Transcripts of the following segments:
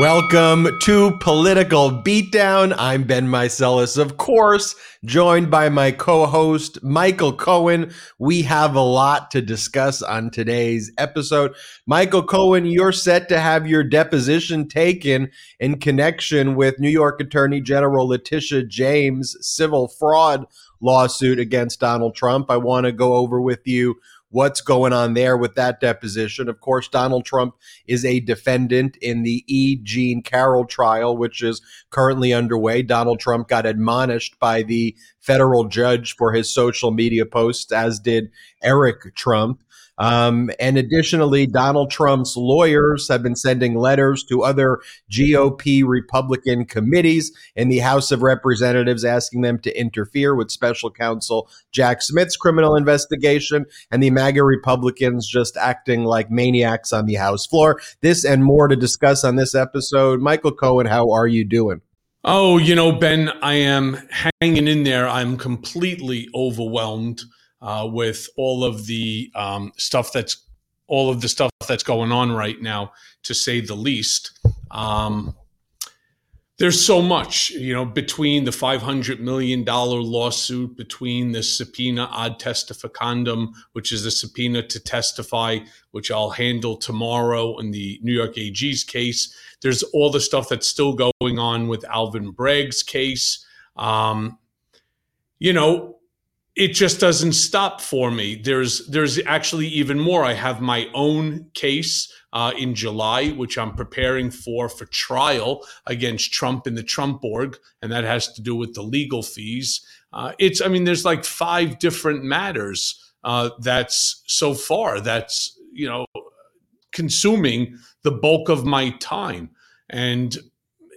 Welcome to Political Beatdown. I'm Ben Meiselas, of course, joined by my co host, Michael Cohen. We have a lot to discuss on today's episode. Michael Cohen, you're set to have your deposition taken in connection with New York Attorney General Letitia James' civil fraud lawsuit against Donald Trump. I want to go over with you what's going on there with that deposition. Of course, Donald Trump is a defendant in the E. Jean Carroll trial, which is currently underway. Donald Trump got admonished by the federal judge for his social media posts, as did Eric Trump. Um, and additionally, Donald Trump's lawyers have been sending letters to other GOP Republican committees in the House of Representatives asking them to interfere with special counsel Jack Smith's criminal investigation and the MAGA Republicans just acting like maniacs on the House floor. This and more to discuss on this episode. Michael Cohen, how are you doing? Oh, you know, Ben, I am hanging in there. I'm completely overwhelmed uh, with all of the um, stuff that's all of the stuff that's going on right now, to say the least. Um, there's so much, you know, between the $500 million lawsuit, between the subpoena ad testificandum, which is the subpoena to testify, which I'll handle tomorrow in the New York AG's case. There's all the stuff that's still going on with Alvin Bragg's case. Um, you know, it just doesn't stop for me. There's there's actually even more. I have my own case uh, in July, which I'm preparing for for trial against Trump in the Trump org, and that has to do with the legal fees. Uh, it's I mean, there's like five different matters uh, that's so far that's you know consuming the bulk of my time, and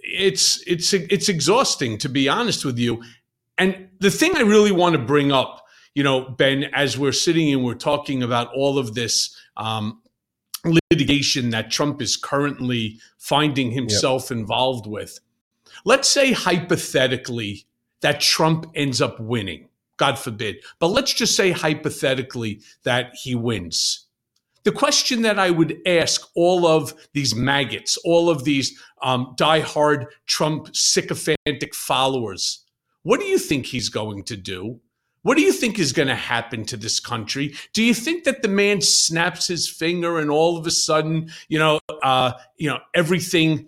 it's it's it's exhausting to be honest with you and the thing I really want to bring up, you know, Ben, as we're sitting and we're talking about all of this um, litigation that Trump is currently finding himself yep. involved with, let's say hypothetically that Trump ends up winning, God forbid, but let's just say hypothetically that he wins. The question that I would ask all of these maggots, all of these um, diehard Trump sycophantic followers, what do you think he's going to do? What do you think is going to happen to this country? Do you think that the man snaps his finger and all of a sudden, you know, uh, you know, everything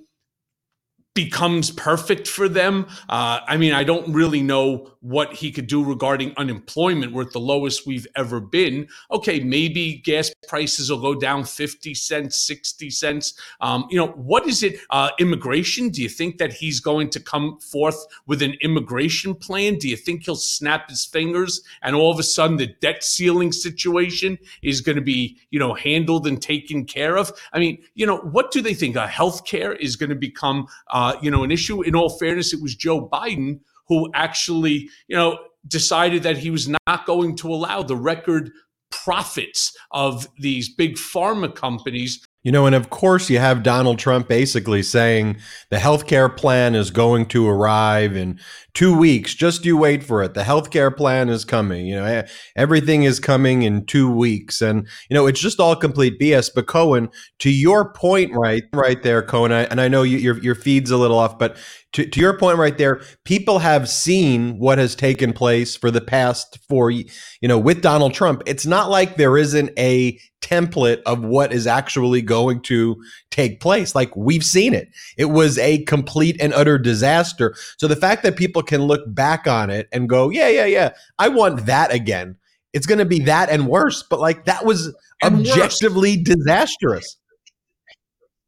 becomes perfect for them. Uh, I mean, I don't really know what he could do regarding unemployment. We're at the lowest we've ever been. Okay, maybe gas prices will go down 50 cents, 60 cents. Um, you know, what is it? Uh, immigration? Do you think that he's going to come forth with an immigration plan? Do you think he'll snap his fingers and all of a sudden the debt ceiling situation is going to be, you know, handled and taken care of? I mean, you know, what do they think? Uh, healthcare is going to become uh, uh, you know, an issue. In all fairness, it was Joe Biden who actually, you know, decided that he was not going to allow the record profits of these big pharma companies you know, and of course, you have Donald Trump basically saying the healthcare plan is going to arrive in two weeks. Just you wait for it. The healthcare plan is coming. You know, everything is coming in two weeks, and you know, it's just all complete BS. But Cohen, to your point, right, right there, Cohen, I, and I know you, your your feed's a little off, but to, to your point right there, people have seen what has taken place for the past four, you know, with Donald Trump. It's not like there isn't a template of what is actually going to take place. Like we've seen it. It was a complete and utter disaster. So the fact that people can look back on it and go, yeah, yeah, yeah, I want that again. It's going to be that and worse. But like that was and objectively worse. disastrous.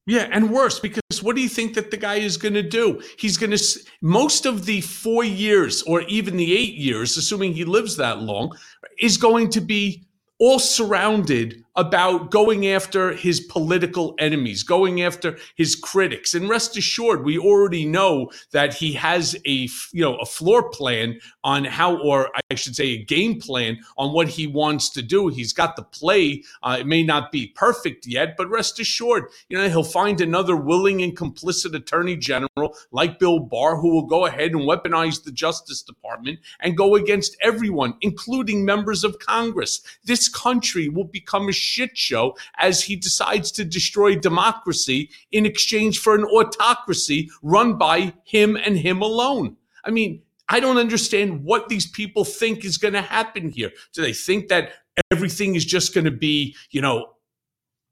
Yeah, and worse because what do you think that the guy is going to do? He's going to most of the 4 years or even the 8 years assuming he lives that long is going to be all surrounded about going after his political enemies, going after his critics. And rest assured, we already know that he has a you know a floor plan on how, or I should say, a game plan on what he wants to do. He's got the play. Uh, it may not be perfect yet, but rest assured, you know he'll find another willing and complicit attorney general like Bill Barr who will go ahead and weaponize the Justice Department and go against everyone, including members of Congress. This country will become a shit show as he decides to destroy democracy in exchange for an autocracy run by him and him alone. I mean, I don't understand what these people think is going to happen here. Do they think that everything is just going to be, you know,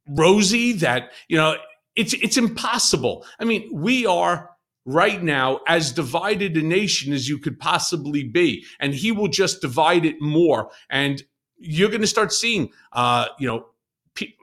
rosy that, you know, it's it's impossible. I mean, we are right now as divided a nation as you could possibly be and he will just divide it more and you're going to start seeing uh, you know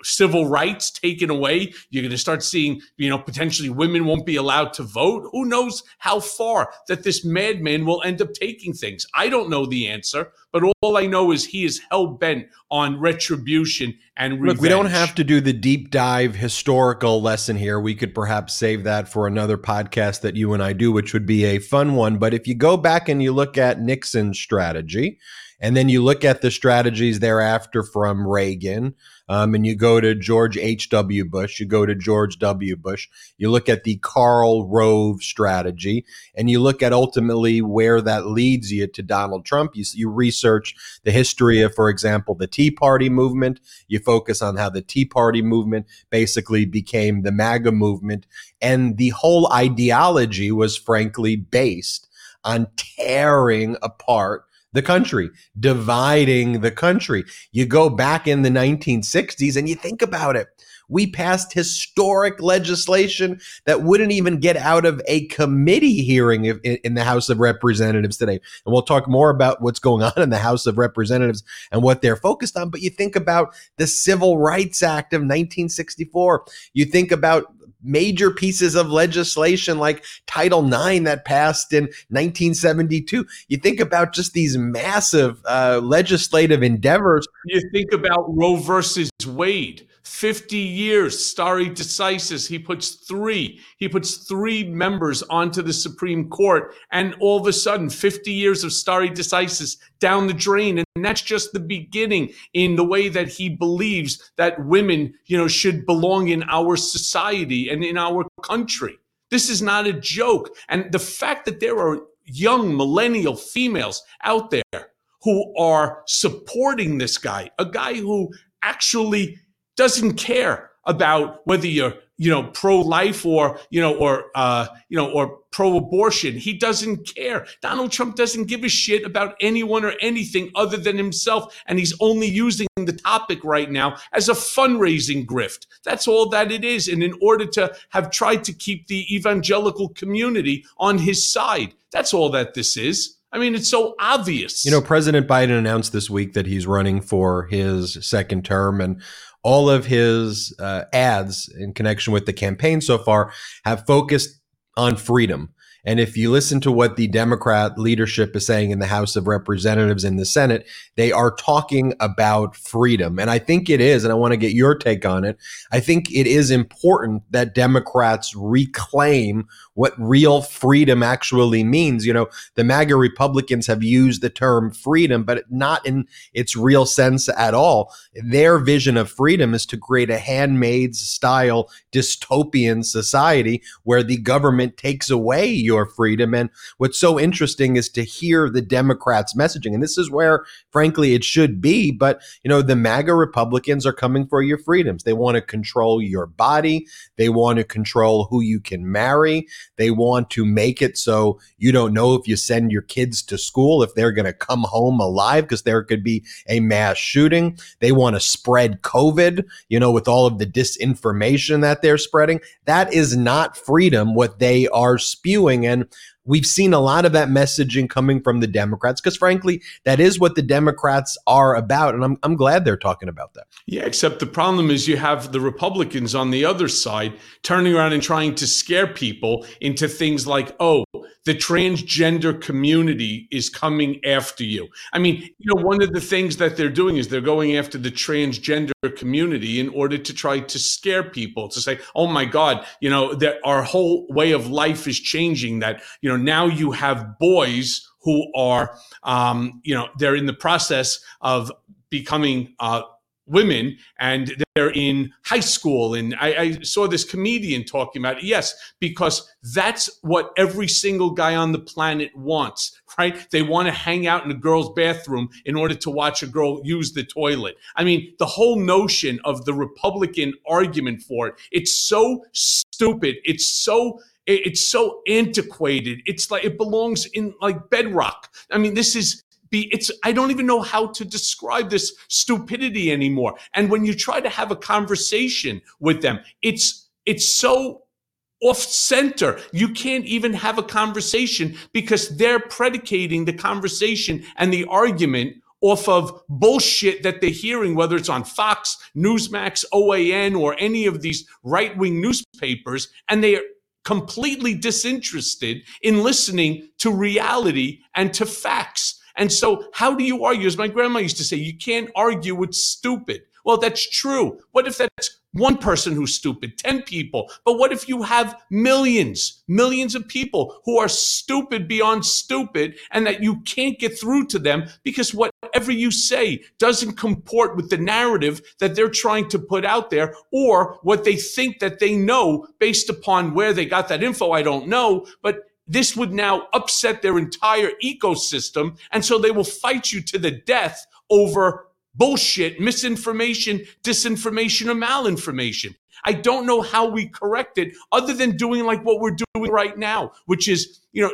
civil rights taken away. You're going to start seeing, you know, potentially women won't be allowed to vote. Who knows how far that this madman will end up taking things? I don't know the answer, but all I know is he is hell bent on retribution and revenge. Look, we don't have to do the deep dive historical lesson here. We could perhaps save that for another podcast that you and I do, which would be a fun one. But if you go back and you look at Nixon's strategy, and then you look at the strategies thereafter from Reagan, um, and you go to George H.W. Bush, you go to George W. Bush, you look at the Karl Rove strategy, and you look at ultimately where that leads you to Donald Trump. You, you research the history of, for example, the Tea Party movement. You focus on how the Tea Party movement basically became the MAGA movement. And the whole ideology was frankly based on tearing apart the country, dividing the country. You go back in the 1960s and you think about it. We passed historic legislation that wouldn't even get out of a committee hearing in the House of Representatives today. And we'll talk more about what's going on in the House of Representatives and what they're focused on. But you think about the Civil Rights Act of 1964. You think about major pieces of legislation like Title IX that passed in 1972. You think about just these massive uh, legislative endeavors. You think about Roe versus Wade 50 years, stare decisis. He puts three, he puts three members onto the Supreme Court. And all of a sudden, 50 years of stare decisis down the drain. And that's just the beginning in the way that he believes that women, you know, should belong in our society and in our country. This is not a joke. And the fact that there are young millennial females out there who are supporting this guy, a guy who actually doesn't care about whether you're you know pro-life or you know or uh, you know or pro-abortion. He doesn't care. Donald trump doesn't give a shit about anyone or anything other than himself and he's only using the topic right now as a fundraising grift. That's all that it is. And in order to have tried to keep the evangelical community on his side that's all that this is I mean, it's so obvious. You know, President Biden announced this week that he's running for his second term. And all of his uh, ads in connection with the campaign so far have focused on freedom. And if you listen to what the Democrat leadership is saying in the House of Representatives and the Senate, they are talking about freedom. And I think it is, and I want to get your take on it. I think it is important that Democrats reclaim what real freedom actually means. You know, the MAGA Republicans have used the term freedom, but not in its real sense at all. Their vision of freedom is to create a handmaid's style dystopian society where the government takes away your freedom. And what's so interesting is to hear the Democrats' messaging. And this is where, frankly, it should be. But, you know, the MAGA Republicans are coming for your freedoms. They want to control your body, they want to control who you can marry. They want to make it so you don't know if you send your kids to school, if they're going to come home alive, because there could be a mass shooting. They want to spread COVID, you know, with all of the disinformation that they're spreading. That is not freedom, what they are spewing. And we've seen a lot of that messaging coming from the Democrats because, frankly, that is what the Democrats are about. And I'm, I'm glad they're talking about that. Yeah, except the problem is you have the Republicans on the other side turning around and trying to scare people into things like, oh, the transgender community is coming after you. I mean, you know, one of the things that they're doing is they're going after the transgender community in order to try to scare people to say, oh my God, you know, that our whole way of life is changing, that, you know, now you have boys who are, um, you know, they're in the process of becoming uh, women and they're in high school. And I, I, saw this comedian talking about it. Yes, because that's what every single guy on the planet wants, right? They want to hang out in a girl's bathroom in order to watch a girl use the toilet. I mean, the whole notion of the Republican argument for it, it's so stupid. It's so it's so antiquated. It's like it belongs in like bedrock. I mean, this is be it's i don't even know how to describe this stupidity anymore and when you try to have a conversation with them it's it's so off center you can't even have a conversation because they're predicating the conversation and the argument off of bullshit that they're hearing, whether it's on Fox, Newsmax, OAN, or any of these right wing newspapers, and they are completely disinterested in listening to reality and to facts. And so, how do you argue? As my grandma used to say, you can't argue with stupid. Well, that's true. What if that's one person who's stupid, 10 people? But what if you have millions, millions of people who are stupid beyond stupid and that you can't get through to them because whatever you say doesn't comport with the narrative that they're trying to put out there or what they think that they know based upon where they got that info? I don't know. But this would now upset their entire ecosystem. And so they will fight you to the death over bullshit, misinformation, disinformation, or malinformation. I don't know how we correct it other than doing like what we're doing right now, which is, you know,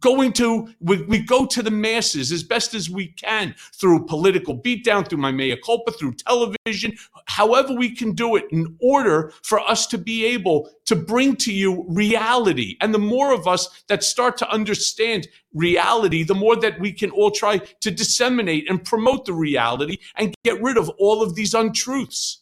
going to we, we go to the masses as best as we can through political beatdown through my mea culpa through television however we can do it in order for us to be able to bring to you reality. And the more of us that start to understand reality the more that we can all try to disseminate and promote the reality and get rid of all of these untruths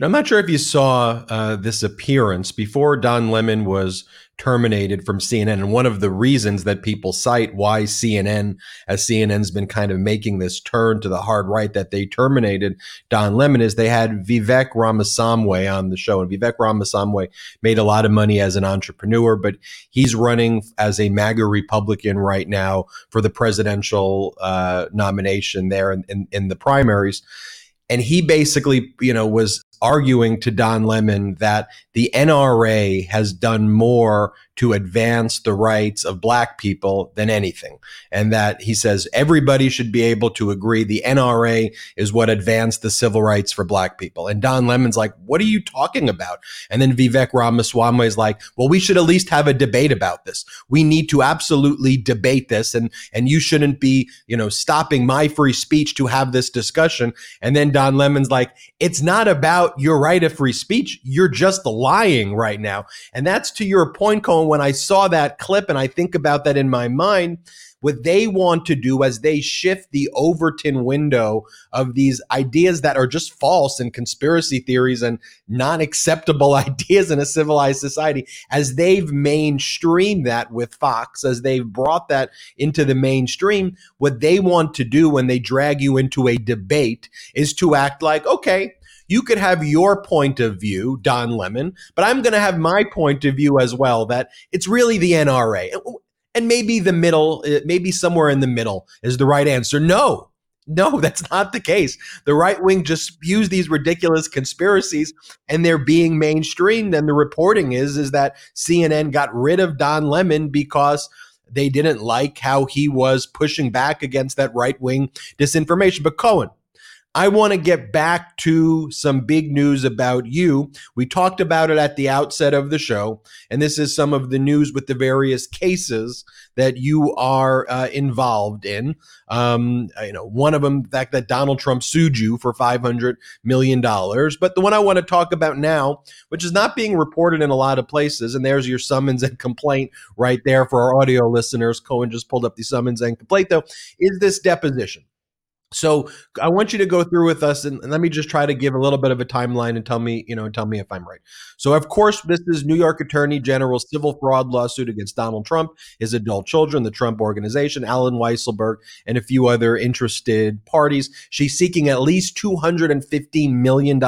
now, I'm not sure if you saw uh, this appearance before Don Lemon was terminated from CNN. And one of the reasons that people cite why CNN, as CNN's been kind of making this turn to the hard right that they terminated Don Lemon, is they had Vivek Ramaswamy on the show. And Vivek Ramaswamy made a lot of money as an entrepreneur, but he's running as a MAGA Republican right now for the presidential uh, nomination there in, in, in the primaries and he basically you know was arguing to Don Lemon that the NRA has done more to advance the rights of black people than anything. And that he says everybody should be able to agree the NRA is what advanced the civil rights for black people. And Don Lemon's like, what are you talking about? And then Vivek Ramaswamy is like, well, we should at least have a debate about this. We need to absolutely debate this. And, and you shouldn't be, you know, stopping my free speech to have this discussion. And then Don Lemon's like, it's not about your right of free speech. You're just lying right now. And that's to your point, Cohen when I saw that clip and I think about that in my mind, what they want to do as they shift the Overton window of these ideas that are just false and conspiracy theories and non acceptable ideas in a civilized society, as they've mainstreamed that with Fox, as they've brought that into the mainstream, what they want to do when they drag you into a debate is to act like, okay, you could have your point of view, Don Lemon, but I'm going to have my point of view as well that it's really the NRA. And maybe the middle, uh, maybe somewhere in the middle is the right answer. No, no, that's not the case. The right wing just spews these ridiculous conspiracies and they're being mainstreamed. And the reporting is, is that CNN got rid of Don Lemon because they didn't like how he was pushing back against that right wing disinformation. But Cohen, I want to get back to some big news about you. We talked about it at the outset of the show, and this is some of the news with the various cases that you are uh, involved in. Um, you know, one of them, the fact that Donald Trump sued you for five hundred million dollars, but the one I want to talk about now, which is not being reported in a lot of places, and there's your summons and complaint right there for our audio listeners. Cohen just pulled up the summons and complaint, though, is this deposition. So I want you to go through with us and, and, let me just try to give a little bit of a timeline and tell me, you know, tell me if I'm right. So of course, this is New York Attorney General civil fraud lawsuit against Donald Trump, his adult children, the Trump Organization, Allen Weisselberg, and a few other interested parties. She's seeking at least $215 million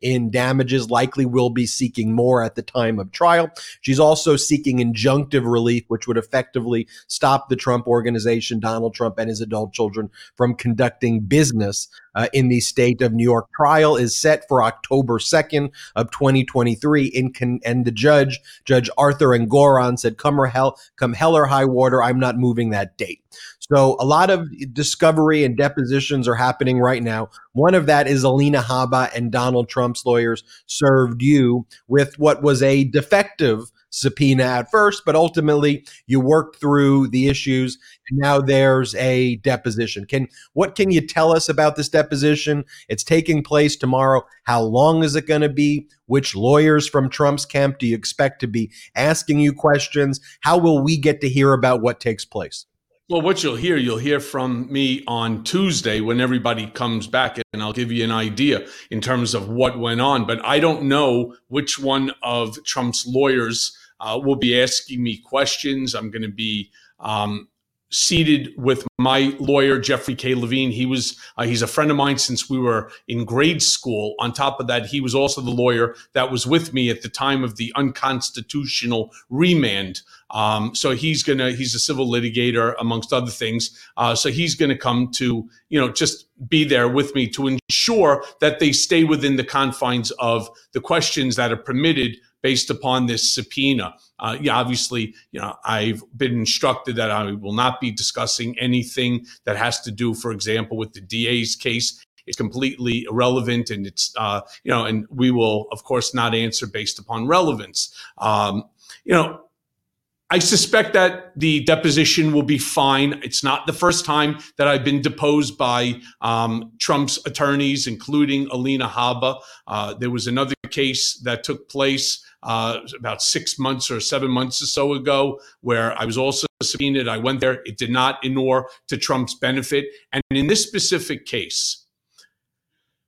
in damages, likely will be seeking more at the time of trial. She's also seeking injunctive relief, which would effectively stop the Trump Organization, Donald Trump, and his adult children from conducting business uh, in the state of New York. Trial is set for October 2nd of 2023. In con- and the judge, Judge Arthur Engoron, said, come, or hell, come hell or high water, I'm not moving that date. So a lot of discovery and depositions are happening right now. One of that is Alina Habba and Donald Trump's lawyers served you with what was a defective subpoena at first, but ultimately you worked through the issues and now there's a deposition. Can what can you tell us about this deposition? It's taking place tomorrow. How long is it going to be? Which lawyers from Trump's camp do you expect to be asking you questions? How will we get to hear about what takes place? Well, what you'll hear, you'll hear from me on Tuesday when everybody comes back, and I'll give you an idea in terms of what went on. But I don't know which one of Trump's lawyers uh, will be asking me questions. I'm going to be um, seated with my lawyer Jeffrey K. Levine. He was uh, he's a friend of mine since we were in grade school. On top of that, he was also the lawyer that was with me at the time of the unconstitutional remand. Um, so he's gonna he's a civil litigator amongst other things. Uh, so he's gonna come to you know just be there with me to ensure that they stay within the confines of the questions that are permitted based upon this subpoena. Uh, yeah, obviously, you know, I've been instructed that I will not be discussing anything that has to do, for example, with the DA's case. It's completely irrelevant, and it's uh, you know, and we will, of course, not answer based upon relevance. Um, you know, I suspect that the deposition will be fine. It's not the first time that I've been deposed by um, Trump's attorneys, including Alina Habba. Uh, there was another case that took place uh, about six months or seven months or so ago, where I was also subpoenaed. I went there. It did not inure to Trump's benefit. And in this specific case,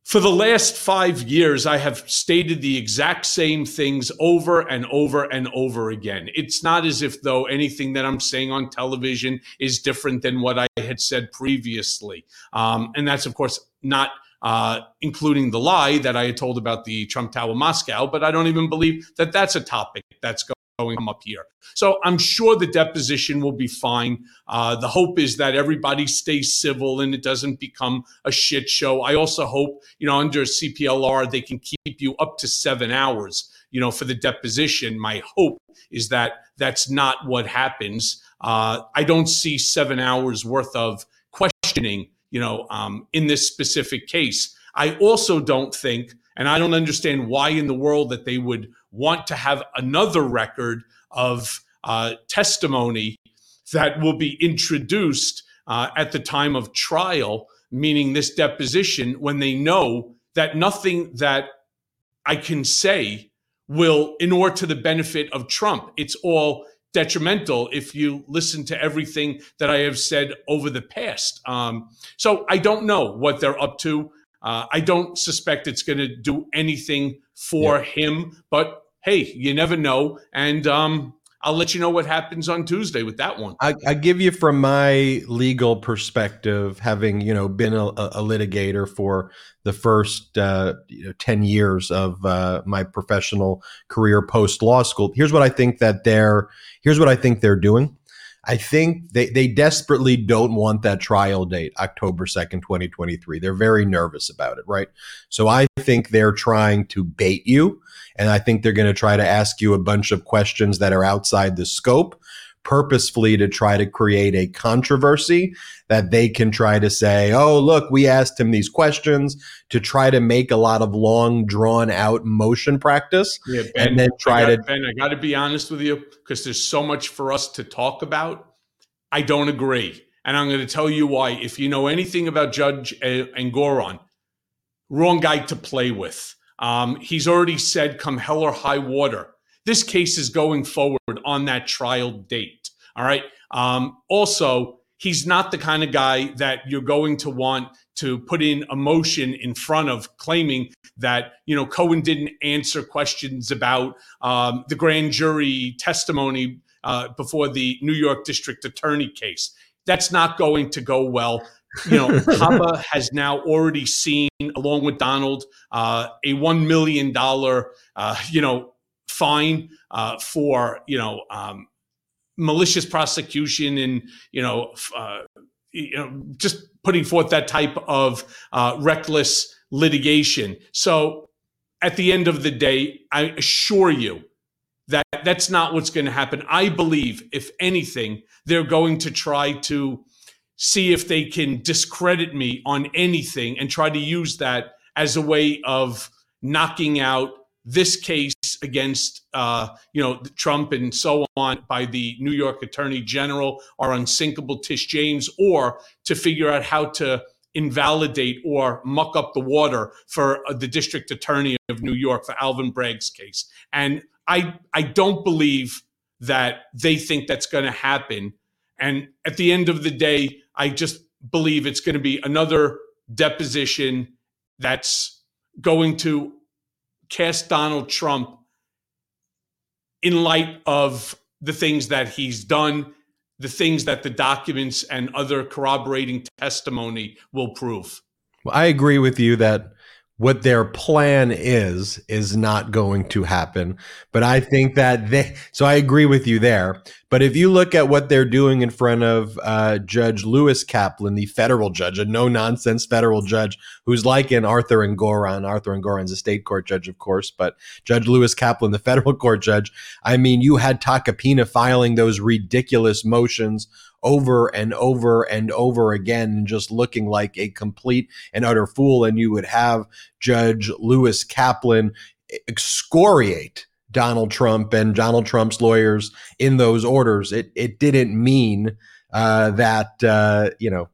for the last five years, I have stated the exact same things over and over and over again. It's not as if, though, anything that I'm saying on television is different than what I had said previously. Um, and that's, of course, not uh, including the lie that I had told about the Trump Tower Moscow, but I don't even believe that that's a topic that's going to come up here. So I'm sure the deposition will be fine. Uh, the hope is that everybody stays civil and it doesn't become a shit show. I also hope, you know, under CPLR, they can keep you up to seven hours, you know, for the deposition. My hope is that that's not what happens. Uh, I don't see seven hours worth of questioning you know, um, in this specific case. I also don't think, and I don't understand why in the world that they would want to have another record of uh, testimony that will be introduced uh, at the time of trial, meaning this deposition, when they know that nothing that I can say will inure to the benefit of Trump. It's all detrimental if you listen to everything that I have said over the past. Um, so I don't know what they're up to. Uh, I don't suspect it's going to do anything for yeah. him, but hey, you never know. And um, I'll let you know what happens on Tuesday with that one. I, I give you from my legal perspective, having you know been a, a litigator for the first uh, you know, ten years of uh, my professional career post law school. Here's what I think that they're here's what I think they're doing. I think they, they desperately don't want that trial date, October 2nd, 2023. They're very nervous about it, right? So I think they're trying to bait you. And I think they're going to try to ask you a bunch of questions that are outside the scope purposefully to try to create a controversy that they can try to say, oh, look, we asked him these questions to try to make a lot of long, drawn out motion practice. Yeah, ben, and then try got, to. Ben, I got to be honest with you because there's so much for us to talk about. I don't agree. And I'm going to tell you why. If you know anything about Judge Engoron, wrong guy to play with. Um, he's already said, come hell or high water. This case is going forward on that trial date. All right. Um, also, he's not the kind of guy that you're going to want to put in a motion in front of claiming that you know Cohen didn't answer questions about um, the grand jury testimony uh, before the New York District Attorney case. That's not going to go well. You know, Habba has now already seen, along with Donald, uh, a one million dollar, uh, you know, fine uh, for you know um, malicious prosecution and you know uh, you know, just putting forth that type of uh, reckless litigation. So at the end of the day, I assure you that that's not what's going to happen. I believe, if anything, they're going to try to see if they can discredit me on anything and try to use that as a way of knocking out this case against uh, you know Trump and so on by the New York Attorney General or unsinkable Tish James, or to figure out how to invalidate or muck up the water for uh, the District Attorney of New York for Alvin Bragg's case. And I I don't believe that they think that's going to happen. And at the end of the day, I just believe it's going to be another deposition that's going to cast Donald Trump in light of the things that he's done, the things that the documents and other corroborating testimony will prove. Well, I agree with you that what their plan is is not going to happen. But i think that they so i agree with you there. But if you look at what they're doing in front of uh, judge lewis kaplan the federal judge a no nonsense federal judge who's like an arthur engoron arthur engoron's a state court judge of course but judge lewis kaplan the federal court judge i mean you had tacopina filing those ridiculous motions over and over and over again just looking like a complete and utter fool. And you would have Judge Lewis Kaplan excoriate Donald Trump and Donald Trump's lawyers in those orders. It it didn't mean uh, that uh, you know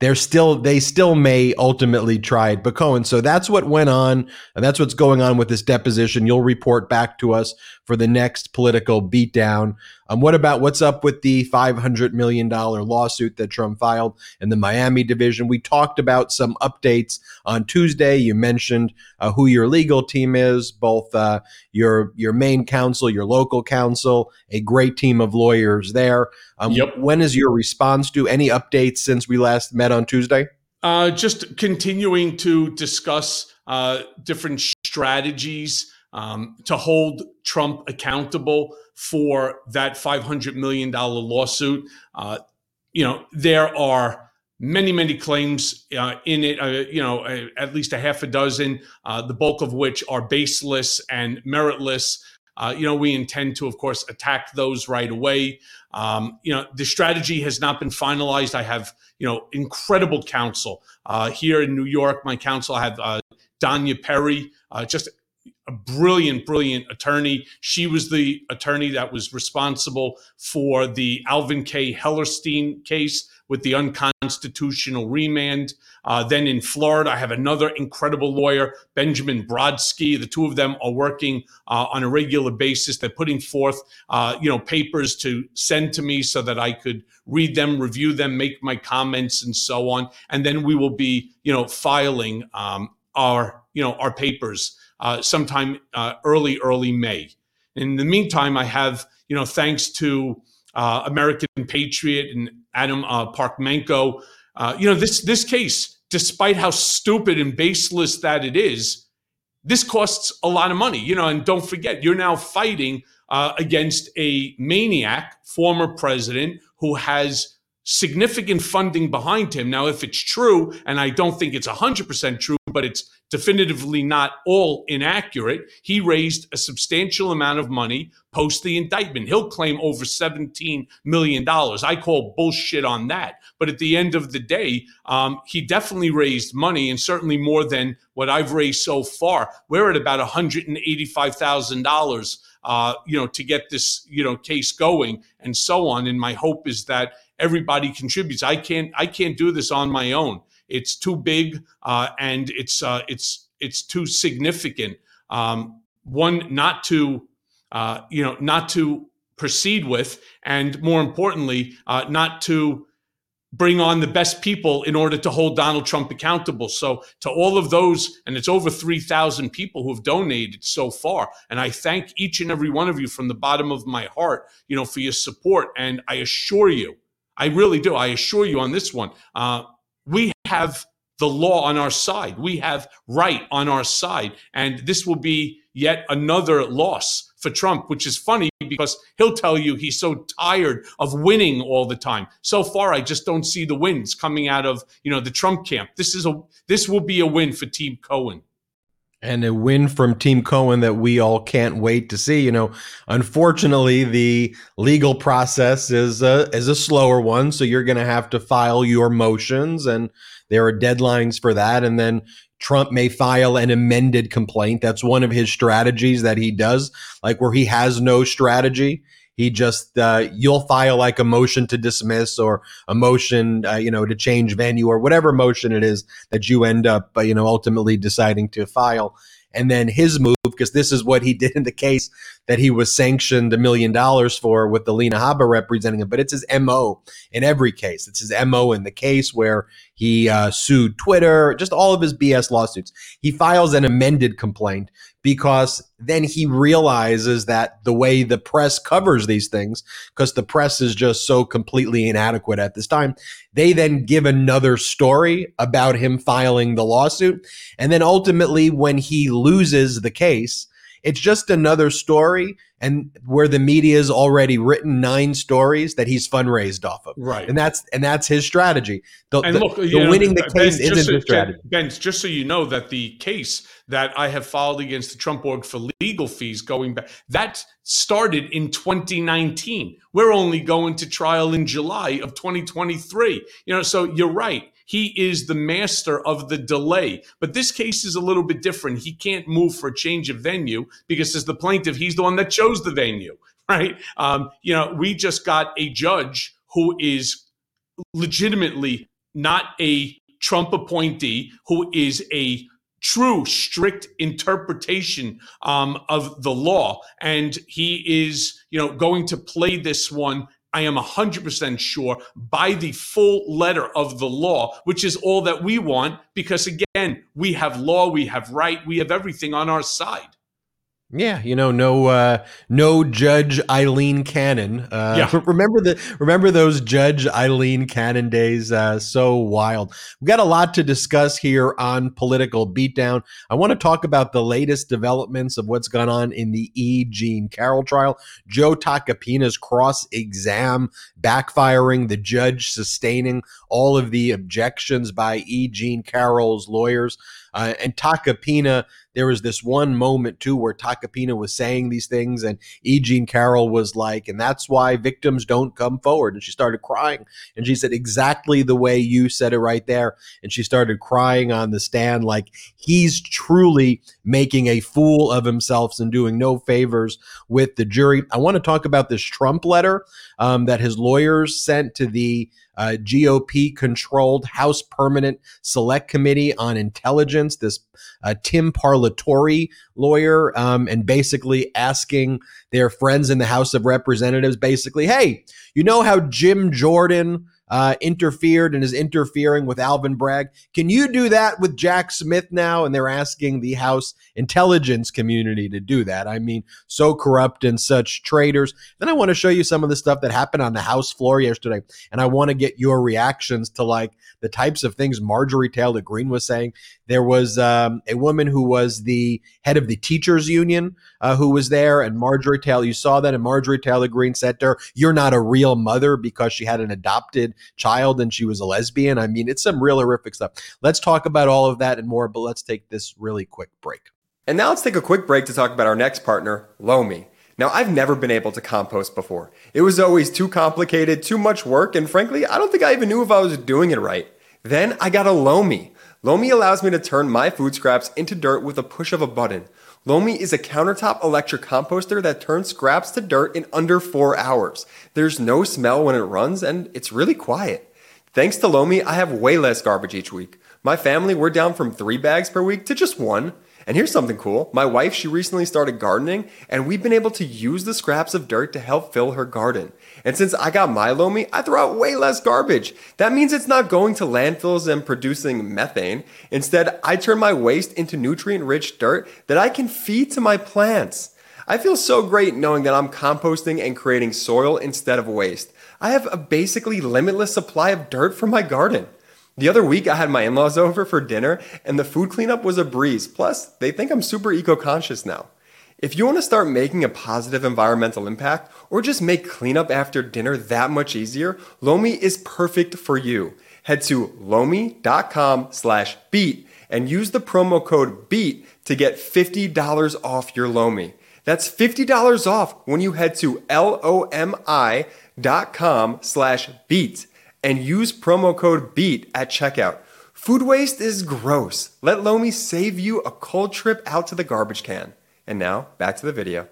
they're still they still may ultimately try it. But Cohen, so that's what went on, and that's what's going on with this deposition. You'll report back to us for the next political beatdown. Um, what about what's up with the $500 million lawsuit that Trump filed in the Miami division? We talked about some updates on Tuesday. You mentioned uh, who your legal team is, both uh, your your main counsel, your local counsel, a great team of lawyers there. Um, yep. When is your response due? Any updates since we last met on Tuesday? Uh, just continuing to discuss uh, different strategies um, to hold Trump accountable for that $500 million lawsuit. Uh, you know, there are many, many claims uh, in it, uh, you know, uh, at least a half a dozen, uh, the bulk of which are baseless and meritless. Uh, you know, we intend to, of course, attack those right away. Um, you know, the strategy has not been finalized. I have, you know, incredible counsel here in New York. My counsel, I have Danya Perry, just a brilliant, brilliant attorney. She was the attorney that was responsible for the Alvin K. Hellerstein case with the unconstitutional remand. Uh, then in Florida, I have another incredible lawyer, Benjamin Brodsky. The two of them are working uh, on a regular basis. They're putting forth, uh, you know, papers to send to me so that I could read them, review them, make my comments, and so on. And then we will be, you know, filing um, our, you know, our papers uh, sometime uh, early, early May. In the meantime, I have, you know, thanks to uh, American Patriot and Adam uh, Parkhomenko, uh, you know, this this case, despite how stupid and baseless that it is, this costs a lot of money. You know, and don't forget, you're now fighting uh, against a maniac, former president, who has significant funding behind him. Now, if it's true, and I don't think it's 100% true, but it's definitively not all inaccurate. He raised a substantial amount of money post the indictment. He'll claim over $17 million. I call bullshit on that. But at the end of the day, um, he definitely raised money and certainly more than what I've raised so far. We're at about $185,000. Uh, you know, to get this, you know, case going and so on. And my hope is that everybody contributes. I can't, I can't do this on my own. It's too big uh, and it's uh, it's it's too significant. Um, one not to uh, you know not to proceed with, and more importantly, uh, not to bring on the best people in order to hold Donald Trump accountable. So to all of those, and it's over 3,000 people who have donated so far. And I thank each and every one of you from the bottom of my heart, you know, for your support. And I assure you, I really do. I assure you on this one, uh, we have the law on our side. We have right on our side. And this will be yet another loss for Trump, which is funny because he'll tell you he's so tired of winning all the time. So far, I just don't see the wins coming out of you know the Trump camp. This is a this will be a win for Team Cohen and a win from Team Cohen that we all can't wait to see. You know, unfortunately, the legal process is a is a slower one, so you're going to have to file your motions, and there are deadlines for that, and then. Trump may file an amended complaint. That's one of his strategies that he does, like where he has no strategy. He just uh, you'll file like a motion to dismiss or a motion, uh, you know, to change venue or whatever motion it is that you end up, uh, you know, ultimately deciding to file. And then his move, because this is what he did in the case that he was sanctioned a million dollars for with the Lena Habba representing him. But it's his MO in every case. It's his MO in the case where he uh, sued Twitter, just all of his BS lawsuits. He files an amended complaint because then he realizes that the way the press covers these things, because the press is just so completely inadequate at this time, they then give another story about him filing the lawsuit. And then ultimately, when he loses the case, it's just another story and where the media has already written nine stories that he's fundraised off of. Right. And that's and that's his strategy. The, and look, the, know, winning the case ben, isn't so, strategy. Ben, just so you know that the case that I have filed against the Trump org for legal fees going back, that started in 2019. We're only going to trial in July of 2023. You know, so you're right. He is the master of the delay. But this case is a little bit different. He can't move for a change of venue because, as the plaintiff, he's the one that chose the venue, right? Um, you know, we just got a judge who is legitimately not a Trump appointee, who is a true strict interpretation um, of the law and he is you know going to play this one I am 100% sure, by the full letter of the law, which is all that we want, because again, we have law, we have right, we have everything on our side. Yeah, you know, no, uh, no Judge Aileen Cannon. Uh, Yeah. remember the remember those Judge Aileen Cannon days? Uh, so wild. We've got a lot to discuss here on political beatdown. I want to talk about the latest developments of what's gone on in the E. Jean Carroll trial. Joe Tacopina's cross exam backfiring, the judge sustaining all of the objections by E. Jean Carroll's lawyers. Uh, and Tacopina, there was this one moment too where Tacopina was saying these things, and E. Jean Carroll was like, and that's why victims don't come forward. And she started crying. And she said, exactly the way you said it right there. And she started crying on the stand, like he's truly making a fool of himself and doing no favors with the jury. I want to talk about this Trump letter um, that his lawyers sent to the uh, GOP controlled House Permanent Select Committee on Intelligence, this uh, Tim Parlatore lawyer, um, and basically asking their friends in the House of Representatives, basically, hey, you know how Jim Jordan uh, interfered and is interfering with Alvin Bragg. Can you do that with Jack Smith now? And they're asking the House intelligence community to do that. I mean, so corrupt and such traitors. Then I want to show you some of the stuff that happened on the House floor yesterday. And I want to get your reactions to like the types of things Marjorie Taylor Greene was saying. There was um, a woman who was the head of the teachers union uh, who was there, and Marjorie Taylor, you saw that, and Marjorie Taylor Greene said to her, You're not a real mother because she had an adopted child and she was a lesbian. I mean, it's some real horrific stuff. Let's talk about all of that and more, but let's take this really quick break. And now let's take a quick break to talk about our next partner, Lomi. Now, I've never been able to compost before. It was always too complicated, too much work, and frankly, I don't think I even knew if I was doing it right. Then I got a Lomi. Lomi allows me to turn my food scraps into dirt with a push of a button. Lomi is a countertop electric composter that turns scraps to dirt in under four hours. There's no smell when it runs, and it's really quiet. Thanks to Lomi, I have way less garbage each week. My family, we're down from three bags per week to just one. And here's something cool. My wife, she recently started gardening, and we've been able to use the scraps of dirt to help fill her garden. And since I got my Lomi, I throw out way less garbage. That means it's not going to landfills and producing methane. Instead, I turn my waste into nutrient rich dirt that I can feed to my plants. I feel so great knowing that I'm composting and creating soil instead of waste. I have a basically limitless supply of dirt for my garden. The other week, I had my in laws over for dinner, and the food cleanup was a breeze. Plus, they think I'm super eco conscious now. If you want to start making a positive environmental impact or just make cleanup after dinner that much easier, Lomi is perfect for you. Head to lomi.com slash beat and use the promo code BEAT to get $50 off your Lomi. That's $50 off when you head to L-O-M-I dot com slash beat and use promo code BEAT at checkout. Food waste is gross. Let Lomi save you a cold trip out to the garbage can. And now, back to the video.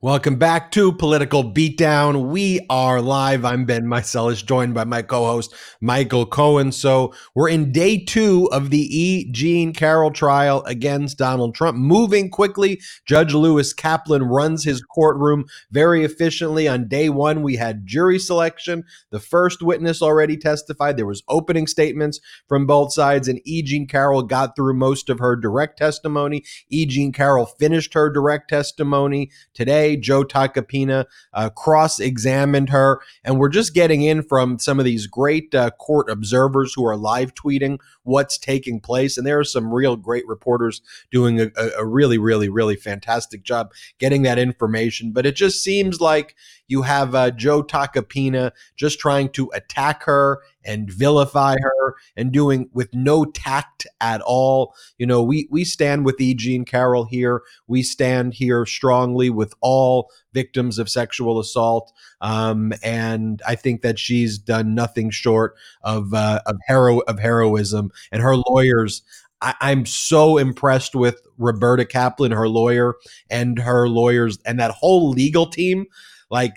Welcome back to Political Beatdown. We are live. I'm Ben Meiselas, joined by my co-host Michael Cohen. So we're in day two of the E. Jean Carroll trial against Donald Trump. Moving quickly, Judge Lewis Kaplan runs his courtroom very efficiently. On day one, we had jury selection. The first witness already testified. There was opening statements from both sides, and E. Jean Carroll got through most of her direct testimony. E. Jean Carroll finished her direct testimony today. Joe Tacopina uh, cross examined her. And we're just getting in from some of these great uh, court observers who are live tweeting what's taking place. And there are some real great reporters doing a, a really, really, really fantastic job getting that information. But it just seems like you have uh, Joe Tacopina just trying to attack her and vilify her and doing with no tact at all. You know, we we stand with E. Jean Carroll here. We stand here strongly with all victims of sexual assault, um, and I think that she's done nothing short of uh, of hero of heroism. And her lawyers, I, I'm so impressed with Roberta Kaplan, her lawyer, and her lawyers, and that whole legal team. Like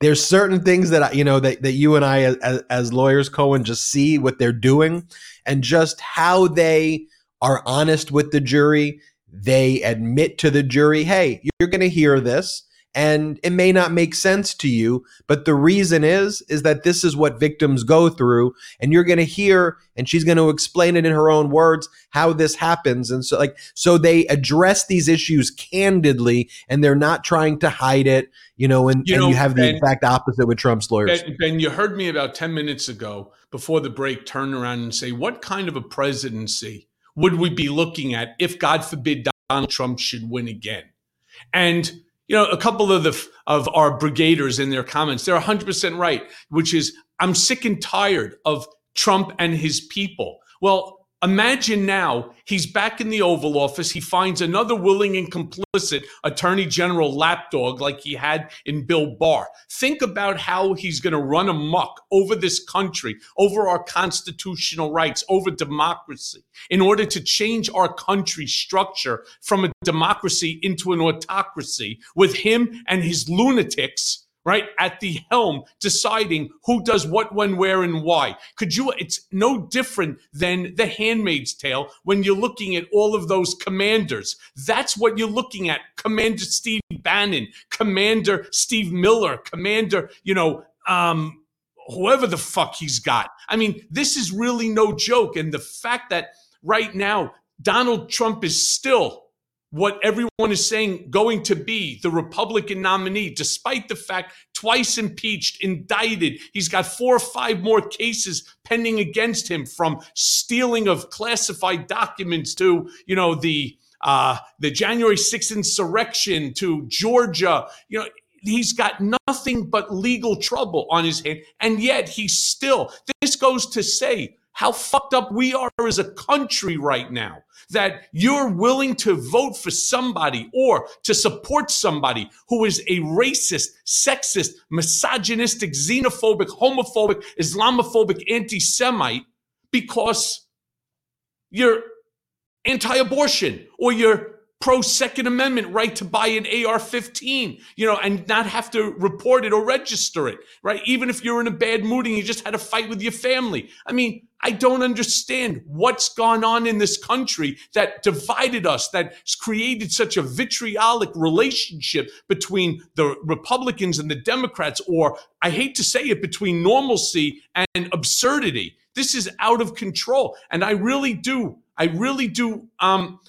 there's certain things that I, you know that, that you and I as, as lawyers Cohen just see what they're doing and just how they are honest with the jury they admit to the jury hey you're going to hear this and it may not make sense to you but the reason is is that this is what victims go through and you're going to hear and she's going to explain it in her own words how this happens and so like so they address these issues candidly and they're not trying to hide it you know and you, and know, you have the ben, exact opposite with trump's lawyers. Ben, ben you heard me about 10 minutes ago before the break turn around and say what kind of a presidency would we be looking at if god forbid donald trump should win again? And you know, a couple of the of our brigaders in their comments, they're 100% right, which is I'm sick and tired of Trump and his people. Well, Imagine now he's back in the Oval Office. He finds another willing and complicit Attorney General lapdog like he had in Bill Barr. Think about how he's going to run amok over this country, over our constitutional rights, over democracy, in order to change our country's structure from a democracy into an autocracy with him and his lunatics right at the helm deciding who does what when where and why. Could you it's no different than the handmaid's tale when you're looking at all of those commanders. That's what you're looking at. Commander steve bannon commander steve miller commander you know um whoever the fuck he's got. I mean this is really no joke. And the fact that right now donald trump is still what everyone is saying going to be the Republican nominee, despite the fact twice impeached, indicted. He's got four or five more cases pending against him from stealing of classified documents to, you know, the uh, the January 6th insurrection to Georgia. You know, he's got nothing but legal trouble on his hand. And yet he's still, this goes to say how fucked up we are as a country right now that you're willing to vote for somebody or to support somebody who is a racist, sexist, misogynistic, xenophobic, homophobic, Islamophobic, anti Semite because you're anti abortion or you're pro Second Amendment right to buy an AR 15, you know, and not have to report it or register it, right? Even if you're in a bad mood and you just had a fight with your family. I mean, I don't understand what's gone on in this country that divided us, that's created such a vitriolic relationship between the Republicans and the Democrats, or I hate to say it, between normalcy and absurdity. This is out of control. And I really do, I really do um,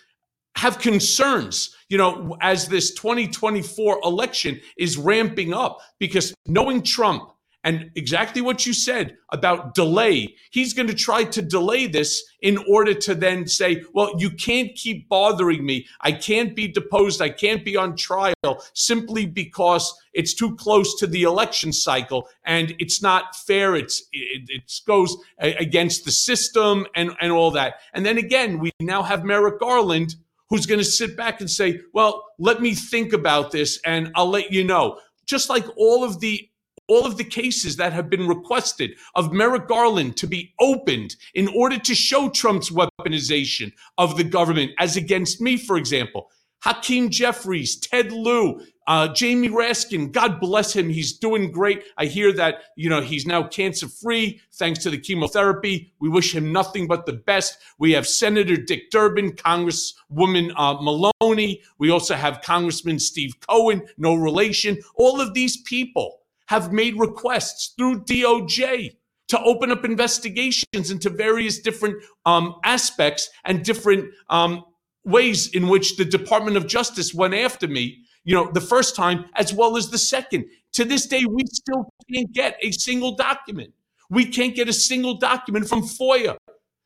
have concerns, you know, as this 2024 election is ramping up because knowing Trump And exactly what you said about delay. He's going to try to delay this in order to then say, well, you can't keep bothering me. I can't be deposed. I can't be on trial simply because it's too close to the election cycle and it's not fair. It's, it, it goes against the system and, and all that. And then again, we now have Merrick Garland who's going to sit back and say, well, let me think about this and I'll let you know. Just like all of the all of the cases that have been requested of Merrick Garland to be opened in order to show Trump's weaponization of the government as against me, for example. Hakeem Jeffries, Ted Lieu, uh, Jamie Raskin, God bless him. He's doing great. I hear that, you know, he's now cancer free thanks to the chemotherapy. We wish him nothing but the best. We have Senator Dick Durbin, Congresswoman uh, Maloney. We also have Congressman Steve Cohen, no relation. All of these people have made requests through DOJ to open up investigations into various different um, aspects and different um, ways in which the Department of Justice went after me you know, the first time as well as the second. To this day, we still can't get a single document. We can't get a single document from FOIA.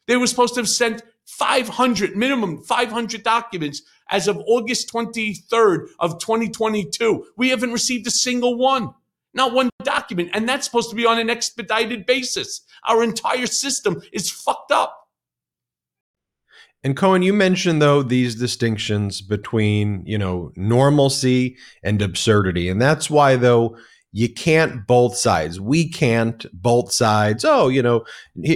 They were supposed to have sent 500, minimum 500 documents as of August 23rd of 2022. We haven't received a single one. Not one document. And that's supposed to be on an expedited basis. Our entire system is fucked up. And Cohen, you mentioned though these distinctions between, you know, normalcy and absurdity. And that's why though you can't both sides. We can't both sides. Oh, you know,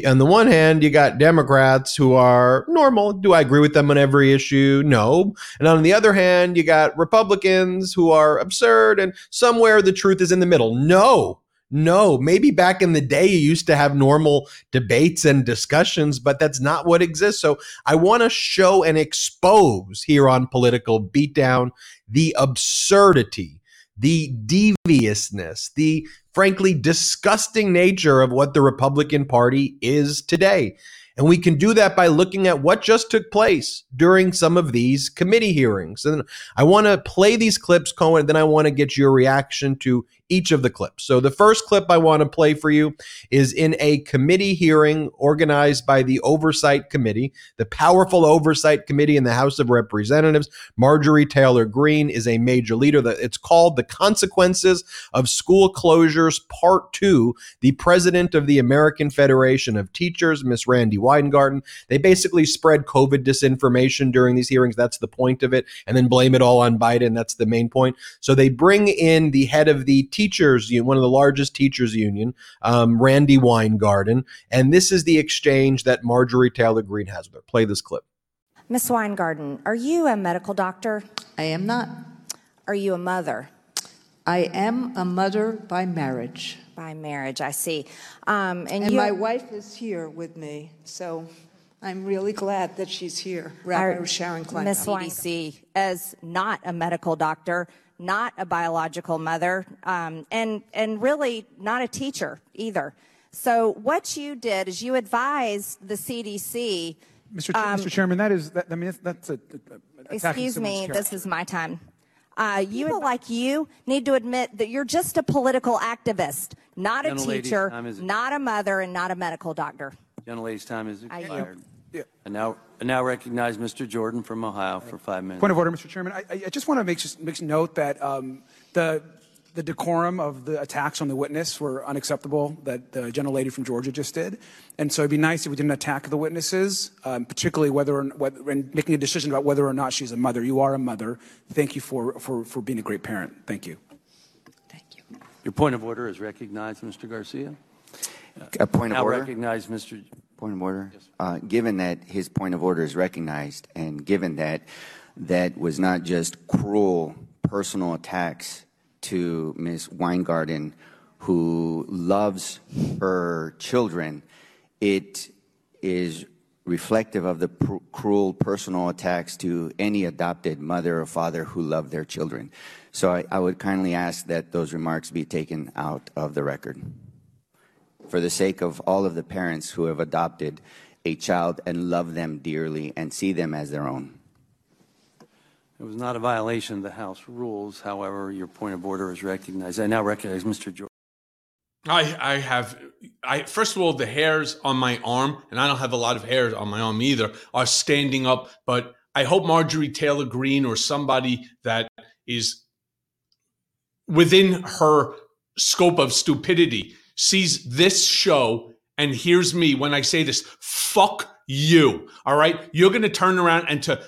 on the one hand, you got Democrats who are normal. Do I agree with them on every issue? No. And on the other hand, you got Republicans who are absurd and somewhere the truth is in the middle. No. No, maybe back in the day you used to have normal debates and discussions, but that's not what exists. So I want to show and expose here on Political Beatdown the absurdity, the deviousness, the frankly disgusting nature of what the Republican Party is today. And we can do that by looking at what just took place during some of these committee hearings. And I want to play these clips, Cohen, and then I want to get your reaction to each of the clips. So the first clip I want to play for you is in a committee hearing organized by the Oversight Committee, the powerful Oversight Committee in the House of Representatives. Marjorie Taylor Greene is a major leader. That it's called "The Consequences of School Closures Part 2." The president of the American Federation of Teachers, Miss Randi Weingarten, they basically spread COVID disinformation during these hearings. That's the point of it, and then blame it all on Biden. That's the main point. So they bring in the head of the teachers, one of the largest teachers union, um, Randi Weingarten, and this is the exchange that Marjorie Taylor Greene has with her. Play this clip. Miss Weingarten, are you a medical doctor? I am not. Are you a mother? I am a mother by marriage. By marriage, I see. Um, and, and my wife is here with me, so I'm really glad that she's here. Rabbi Sharon Klein. Miss CDC, as not a medical doctor, not a biological mother, um, and and really not a teacher either. So what you did is you advised the CDC. Mr. Ch- um, Mr. Chairman, that is that, I mean that's a, a excuse me. This is my time. Uh, you People like you need to admit that you're just a political activist, not a teacher, not a mother, and not a medical doctor. Gentlelady's time is expired. Yeah. And now, and now recognize Mr. Jordan from Ohio for five minutes. Point of order, Mr. Chairman. I, I just want to make, make note that um, the the decorum of the attacks on the witness were unacceptable that the gentlelady from Georgia just did. And so it'd be nice if we didn't attack the witnesses, um, particularly whether, or, whether in making a decision about whether or not she's a mother. You are a mother. Thank you for, for, for being a great parent. Thank you. Thank you. Your point of order is recognized, Mr. Garcia. A point of now order. recognize Mr. Point of order. Yes. Uh, given that his point of order is recognized, and given that that was not just cruel personal attacks to Ms. Weingarten, who loves her children, it is reflective of the pr- cruel personal attacks to any adopted mother or father who love their children. So I, I would kindly ask that those remarks be taken out of the record for the sake of all of the parents who have adopted a child and love them dearly and see them as their own. It was not a violation of the House rules. However, your point of order is recognized. I now recognize Mr. George. I I have I first of all the hairs on my arm, and I don't have a lot of hairs on my arm either, are standing up. But I hope Marjorie Taylor Greene or somebody that is within her scope of stupidity sees this show and hears me when I say this. Fuck you. All right, you're going to turn around and to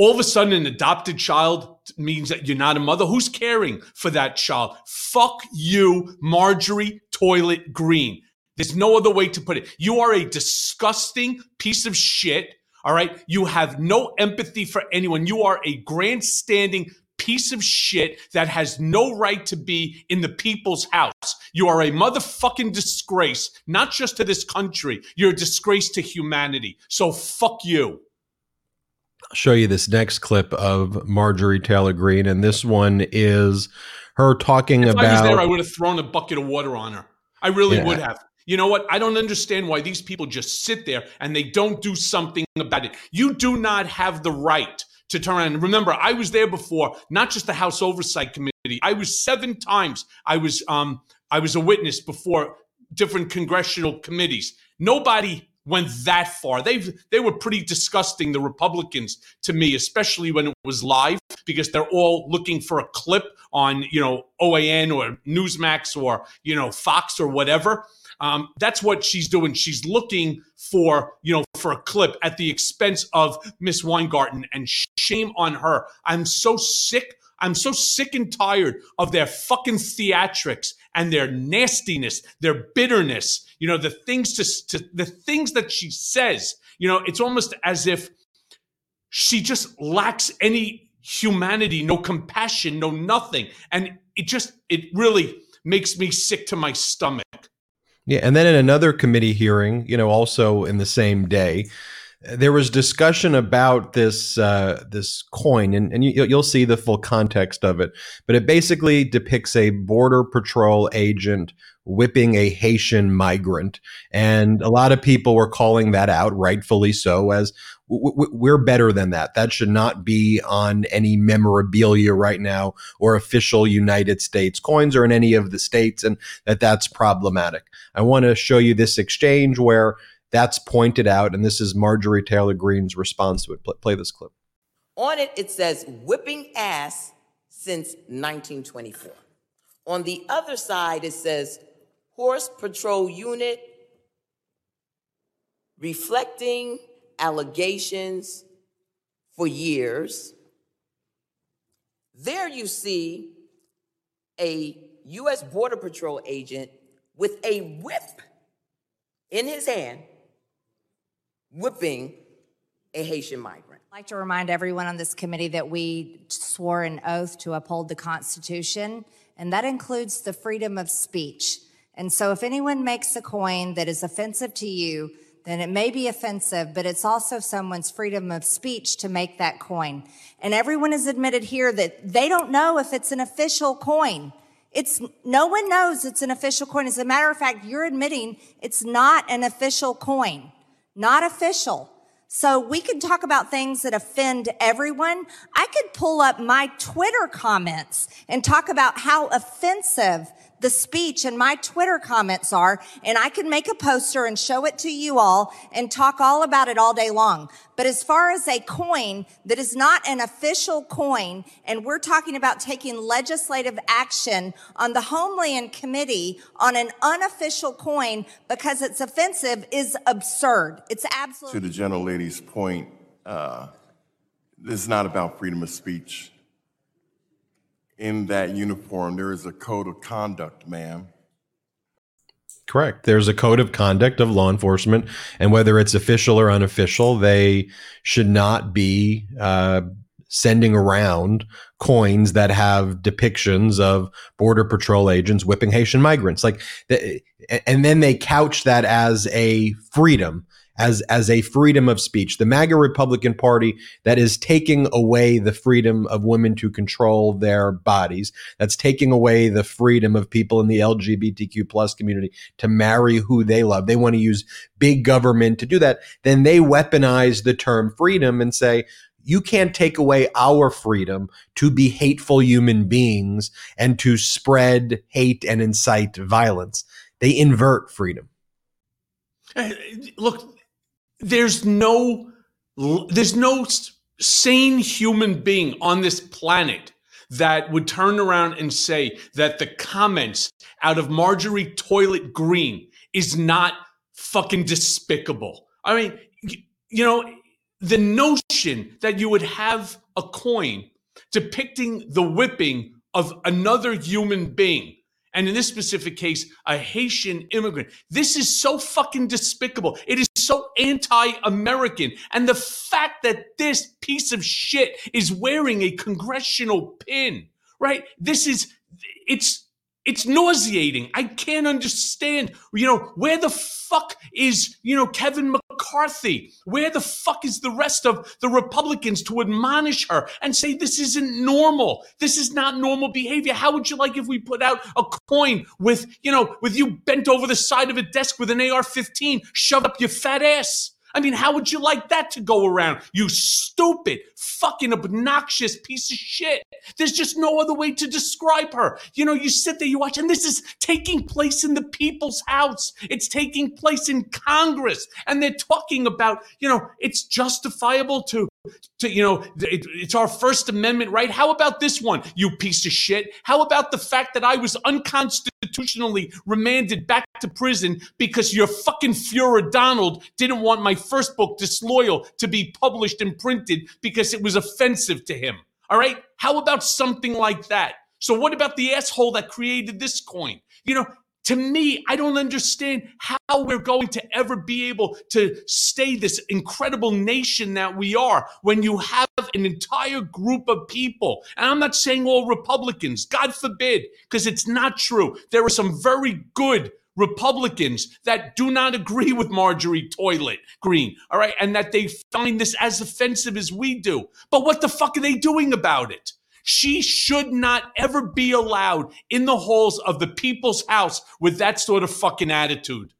all of a sudden an adopted child means that you're not a mother who's caring for that child fuck you marjorie toilet Green. there's no other way to put it you are a disgusting piece of shit all right you have no empathy for anyone you are a grandstanding piece of shit that has no right to be in the people's house. You are a motherfucking disgrace, not just to this country, you're a disgrace to humanity. So fuck you I'll show you this next clip of Marjorie Taylor Greene, and this one is her talking if about. I was there, I would have thrown a bucket of water on her. I really yeah. would have. You know what? I don't understand why these people just sit there and they don't do something about it. You do not have the right to turn around. Remember, I was there before, not just the House Oversight Committee. I was seven times. I was um, I was a witness before different congressional committees. Nobody went that far. They they were pretty disgusting, the Republicans, to me, especially when it was live, because they're all looking for a clip on you know OAN or Newsmax or you know Fox or whatever. Um, that's what she's doing. She's looking for you know for a clip at the expense of Miss Weingarten, and shame on her. I'm so sick. I'm so sick and tired of their fucking theatrics and their nastiness, their bitterness, you know, the things to, to the things that she says, you know, it's almost as if she just lacks any humanity, no compassion, no nothing. And it just, it really makes me sick to my stomach. Yeah. And then in another committee hearing, you know, also in the same day, there was discussion about this uh, this coin, and, and you, will see the full context of it. But it basically depicts a border patrol agent whipping a Haitian migrant, and a lot of people were calling that out, rightfully so, as we're better than that. That should not be on any memorabilia right now or official United States coins or in any of the states, and that that's problematic. I want to show you this exchange where that's pointed out, and this is Marjorie Taylor Greene's response to it. Play, this clip. On it, it says whipping ass since 1924. On the other side, it says Horse Patrol Unit reflecting allegations for years. There you see a U.S. Border Patrol agent with a whip in his hand whipping a Haitian migrant. I'd like to remind everyone on this committee that we swore an oath to uphold the Constitution, and that includes the freedom of speech. And so if anyone makes a coin that is offensive to you, then it may be offensive, but it's also someone's freedom of speech to make that coin. And everyone has admitted here that they don't know if it's an official coin. It's, no one knows it's an official coin. As a matter of fact, you're admitting it's not an official coin not official. So we can talk about things that offend everyone. I could pull up my Twitter comments and talk about how offensive the speech and my Twitter comments are, and I can make a poster and show it to you all and talk all about it all day long. But as far as a coin that is not an official coin, and we're talking about taking legislative action on the Homeland Committee on an unofficial coin because it's offensive is absurd. It's absolutely. To the gentle lady's point, uh, this is not about freedom of speech in that uniform, there is a code of conduct, ma'am. Correct. There's a code of conduct of law enforcement, and whether it's official or unofficial, they should not be uh, sending around coins that have depictions of border patrol agents whipping Haitian migrants. Like, and then they couch that as a freedom as as a freedom of speech. The MAGA Republican Party that is taking away the freedom of women to control their bodies. That's taking away the freedom of people in the LGBTQ plus community to marry who they love. They want to use big government to do that. Then they weaponize the term freedom and say, you can't take away our freedom to be hateful human beings and to spread hate and incite violence they invert freedom. Look, there's no there's no sane human being on this planet that would turn around and say that the comments out of Marjorie Toilet Green is not fucking despicable. I mean, you know, the notion that you would have a coin depicting the whipping of another human being and in this specific case, a Haitian immigrant. This is so fucking despicable. It is so anti American. And the fact that this piece of shit is wearing a congressional pin, right? This is, it's, it's nauseating. I can't understand. You know, where the fuck is, you know, Kevin McCarthy? Where the fuck is the rest of the Republicans to admonish her and say this isn't normal? This is not normal behavior. How would you like if we put out a coin with, you know, with you bent over the side of a desk with an AR 15 shoved up your fat ass? I mean, how would you like that to go around? You stupid, fucking obnoxious piece of shit. There's just no other way to describe her. You know, you sit there, you watch, and this is taking place in the people's house. It's taking place in Congress. And they're talking about, you know, it's justifiable to to you know it, it's our first amendment right. How about this one you piece of shit? How about the fact that i was unconstitutionally remanded back to prison because your fucking Fuhrer Donald didn't want my first book disloyal to be published and printed because it was offensive to him all right? How about something like that? So what about the asshole that created this coin? You know to me, I don't understand how we're going to ever be able to stay this incredible nation that we are when you have an entire group of people. And I'm not saying all Republicans, God forbid, because it's not true. There are some very good Republicans that do not agree with Marjorie Toilet Greene, all right, and that they find this as offensive as we do. But what the fuck are they doing about it? She should not ever be allowed in the halls of the people's house with that sort of fucking attitude.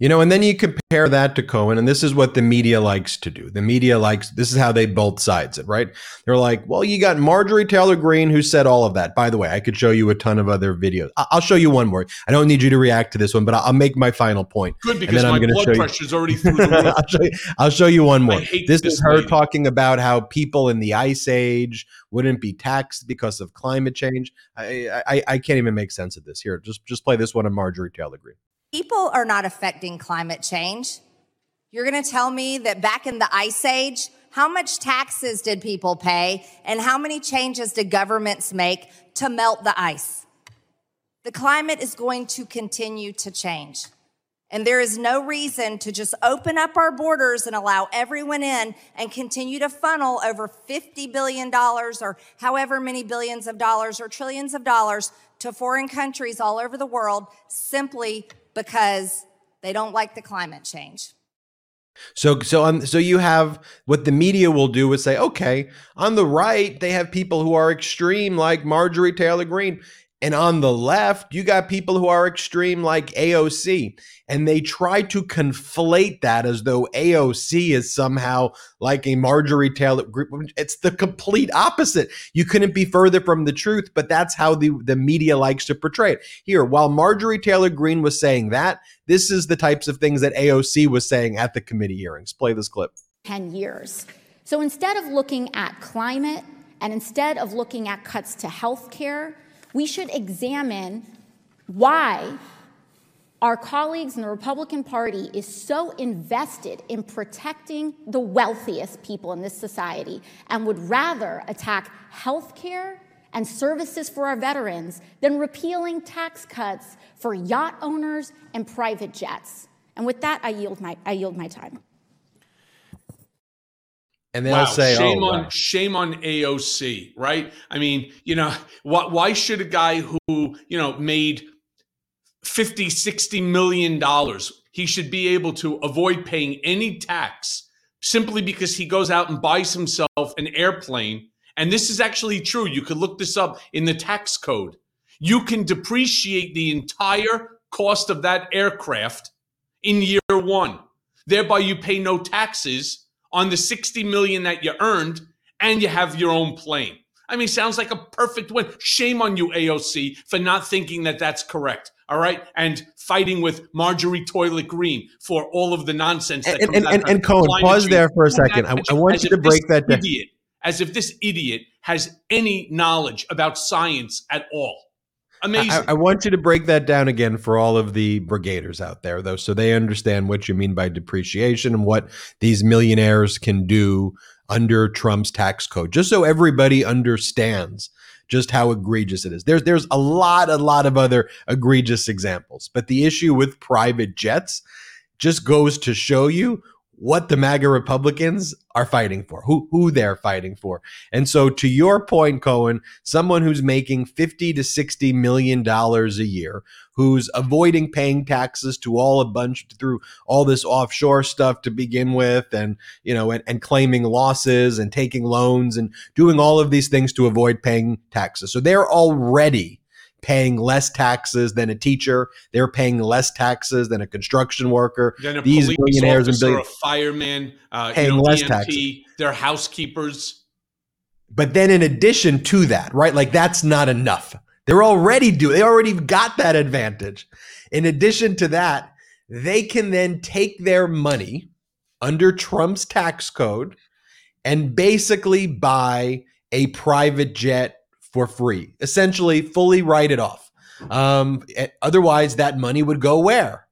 You know, and then you compare that to Cohen, and this is what the media likes to do. The media likes this is how they both sides it, right? They're like, well, you got Marjorie Taylor Greene who said all of that. By the way, I could show you a ton of other videos. I'll show you one more. I don't need you to react to this one, but I'll make my final point. Good, because my blood pressure is already through the roof. I'll, show you, I'll show you one more. This, this is her lady. talking about how people in the ice age wouldn't be taxed because of climate change. I, I, I can't even make sense of this. Here, just just play this one of Marjorie Taylor Greene. People are not affecting climate change. You're going to tell me that back in the ice age, how much taxes did people pay and how many changes did governments make to melt the ice? The climate is going to continue to change. And there is no reason to just open up our borders and allow everyone in and continue to funnel over $50 billion or however many billions of dollars or trillions of dollars to foreign countries all over the world simply because they don't like the climate change. So so um, so you have what the media will do is say, okay, on the right they have people who are extreme like Marjorie Taylor Greene. And on the left, you got people who are extreme like AOC. And they try to conflate that as though AOC is somehow like a Marjorie Taylor group. It's the complete opposite. You couldn't be further from the truth, but that's how the, the media likes to portray it. Here, while Marjorie Taylor Greene was saying that, this is the types of things that AOC was saying at the committee hearings. Play this clip. 10 years. So instead of looking at climate and instead of looking at cuts to health care, we should examine why our colleagues in the Republican Party is so invested in protecting the wealthiest people in this society and would rather attack health care and services for our veterans than repealing tax cuts for yacht owners and private jets. And with that, I yield my, I yield my time. And then wow, I'll say, shame oh, on wow. shame on AOC, right? I mean, you know, why, why should a guy who, you know, made 50, 60 million dollars, he should be able to avoid paying any tax simply because he goes out and buys himself an airplane. And this is actually true. You could look this up in the tax code. You can depreciate the entire cost of that aircraft in year one. Thereby, you pay no taxes on the 60 million that you earned and you have your own plane. I mean, sounds like a perfect win. Shame on you, AOC, for not thinking that that's correct. All right, and fighting with Marjorie Toilet Green for all of the nonsense. That and, and, and, and Cohen, pause there for a second. I, I want you to break that down. Idiot, as if this idiot has any knowledge about science at all. Amazing. I, I, want you to break that down again for all of the brigaders out there, though, so they understand what you mean by depreciation and what these millionaires can do under Trump's tax code, just so everybody understands just how egregious it is. There's there's a lot, a lot of other egregious examples, but the issue with private jets just goes to show you what the MAGA Republicans are fighting for, who who they're fighting for. And so to your point, Cohen, someone who's making 50 to 60 million dollars a year, who's avoiding paying taxes to all a bunch through all this offshore stuff to begin with, and you know, and, and claiming losses and taking loans and doing all of these things to avoid paying taxes. So they're already paying less taxes than a teacher. They're paying less taxes than a construction worker. A These billionaires and billionaires, a fireman, uh, paying you know, less EMT, taxes. They're housekeepers. But then, in addition to that, right? Like that's not enough. They're already do. They already got that advantage. In addition to that, they can then take their money under Trump's tax code and basically buy a private jet for free, essentially fully write it off. Um, otherwise, that money would go where?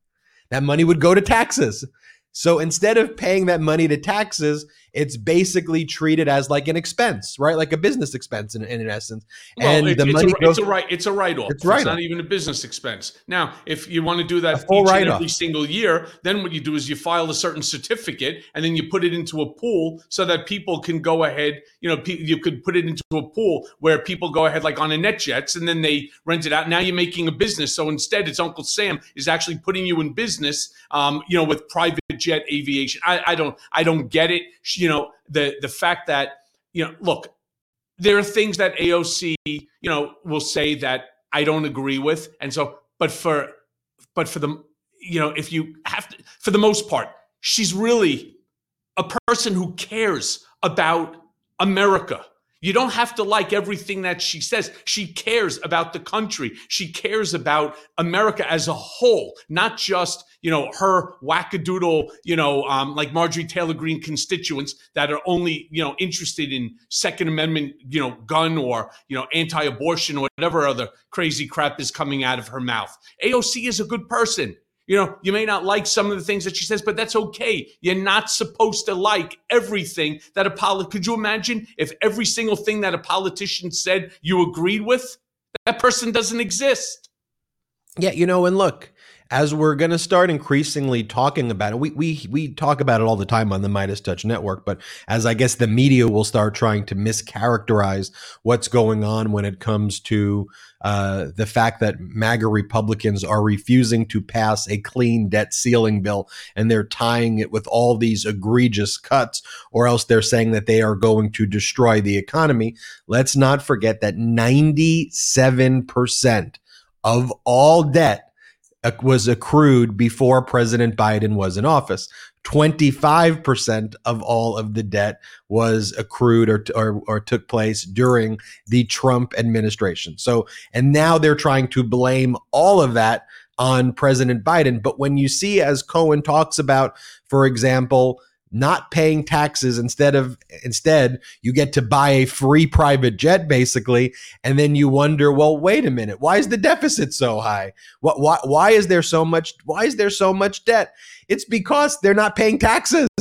That money would go to taxes. So instead of paying that money to taxes, it's basically treated as like an expense, right? Like a business expense in, in essence. Well, and it, the money a, goes, it's a right, it's a write-off. It's, it's not even a business expense. Now, if you want to do that each and every single year, then what you do is you file a certain certificate and then you put it into a pool so that people can go ahead. You know, you could put it into a pool where people go ahead like on a NetJets and then they rent it out. Now you're making a business. So instead, it's Uncle Sam is actually putting you in business. Um, you know, with private jet aviation. I, I don't, I don't get it. You you know, the the fact that, you know, look, there are things that AOC, you know, will say that I don't agree with. And so, but for but for the you know, if you have to for the most part, she's really a person who cares about America. You don't have to like everything that she says. She cares about the country. She cares about America as a whole, not just, you know, her wackadoodle, you know, um, like Marjorie Taylor Greene constituents that are only, you know, interested in Second Amendment, you know, gun or, you know, anti abortion or whatever other crazy crap is coming out of her mouth. AOC is a good person. You know, you may not like some of the things that she says, but that's okay. You're not supposed to like everything that a polit. Could you imagine if every single thing that a politician said you agreed with? That person doesn't exist. Yeah, you know, and look, as we're going to start increasingly talking about it, we, we we talk about it all the time on the Meidas Touch network, but as I guess the media will start trying to mischaracterize what's going on when it comes to uh, the fact that MAGA Republicans are refusing to pass a clean debt ceiling bill and they're tying it with all these egregious cuts, or else they're saying that they are going to destroy the economy. Let's not forget that 97% of all debt was accrued before President Biden was in office. 25% of all of the debt was accrued or, or, or, took place during the Trump administration. So, and now they're trying to blame all of that on President Biden. But when you see, as Cohen talks about, for example, not paying taxes instead of instead you get to buy a free private jet basically and then you wonder well wait a minute why is the deficit so high? What why, why is there so much why is there so much debt? It's because they're not paying taxes.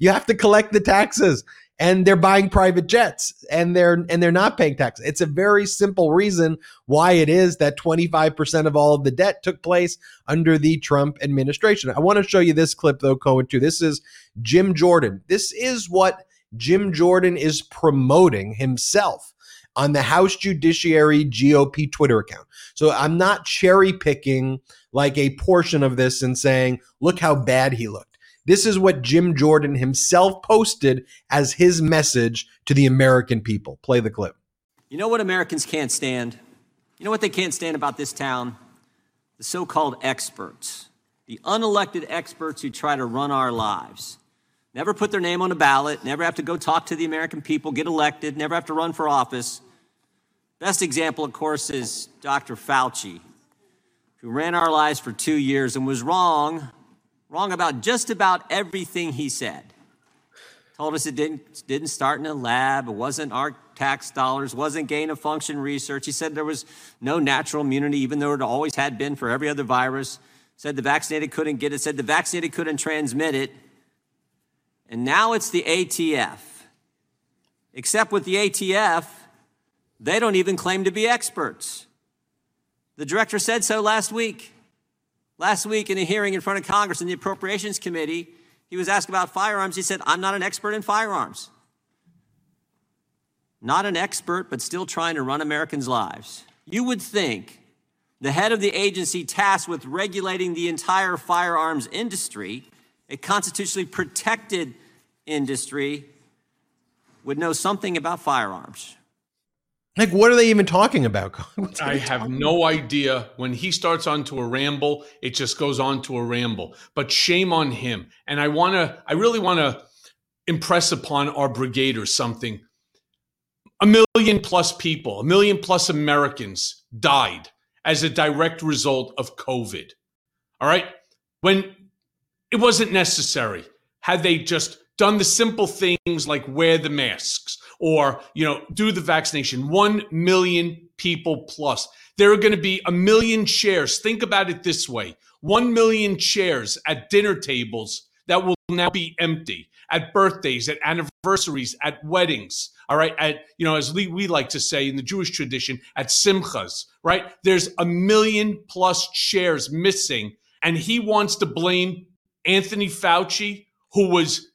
You have to collect the taxes and they're buying private jets and they're and they're not paying tax. It's a very simple reason why it is that 25% of all of the debt took place under the Trump administration. I want to show you this clip though, Cohen, too. This is Jim Jordan. This is what Jim Jordan is promoting himself on the House Judiciary GOP Twitter account. So I'm not cherry picking like a portion of this and saying, look how bad he looked. This is what Jim Jordan himself posted as his message to the American people. Play the clip. You know what Americans can't stand? You know what they can't stand about this town? The so called experts, the unelected experts who try to run our lives. Never put their name on a ballot, never have to go talk to the American people, get elected, never have to run for office, Best example, of course, is Dr. Fauci, who ran our lives for two years and was wrong, wrong about just about everything he said. Told us it didn't, didn't start in a lab, it wasn't our tax dollars, wasn't gain of function research. He said there was no natural immunity, even though it always had been for every other virus. Said the vaccinated couldn't get it, said the vaccinated couldn't transmit it. And now it's the ATF. Except with the ATF, they don't even claim to be experts. The director said so last week. Last week in a hearing in front of Congress in the Appropriations Committee, he was asked about firearms. He said, I'm not an expert in firearms. Not an expert, but still trying to run Americans' lives. You would think the head of the agency tasked with regulating the entire firearms industry, a constitutionally protected industry, would know something about firearms. Like, what are they even talking about? I have no idea. When he starts onto a ramble, it just goes on to a ramble. But shame on him. And I want to, I really want to impress upon our brigade or something. A million plus people, a million plus Americans died as a direct result of COVID. All right. When it wasn't necessary, had they just done the simple things like wear the masks, or you know do the vaccination. 1 million people plus. There are going to be a million chairs think about it this way. 1 million chairs at dinner tables that will now be empty at birthdays at anniversaries at weddings all right? At you know as we, we like to say in the jewish tradition at simchas right? There's a million plus chairs missing and he wants to blame anthony fauci who was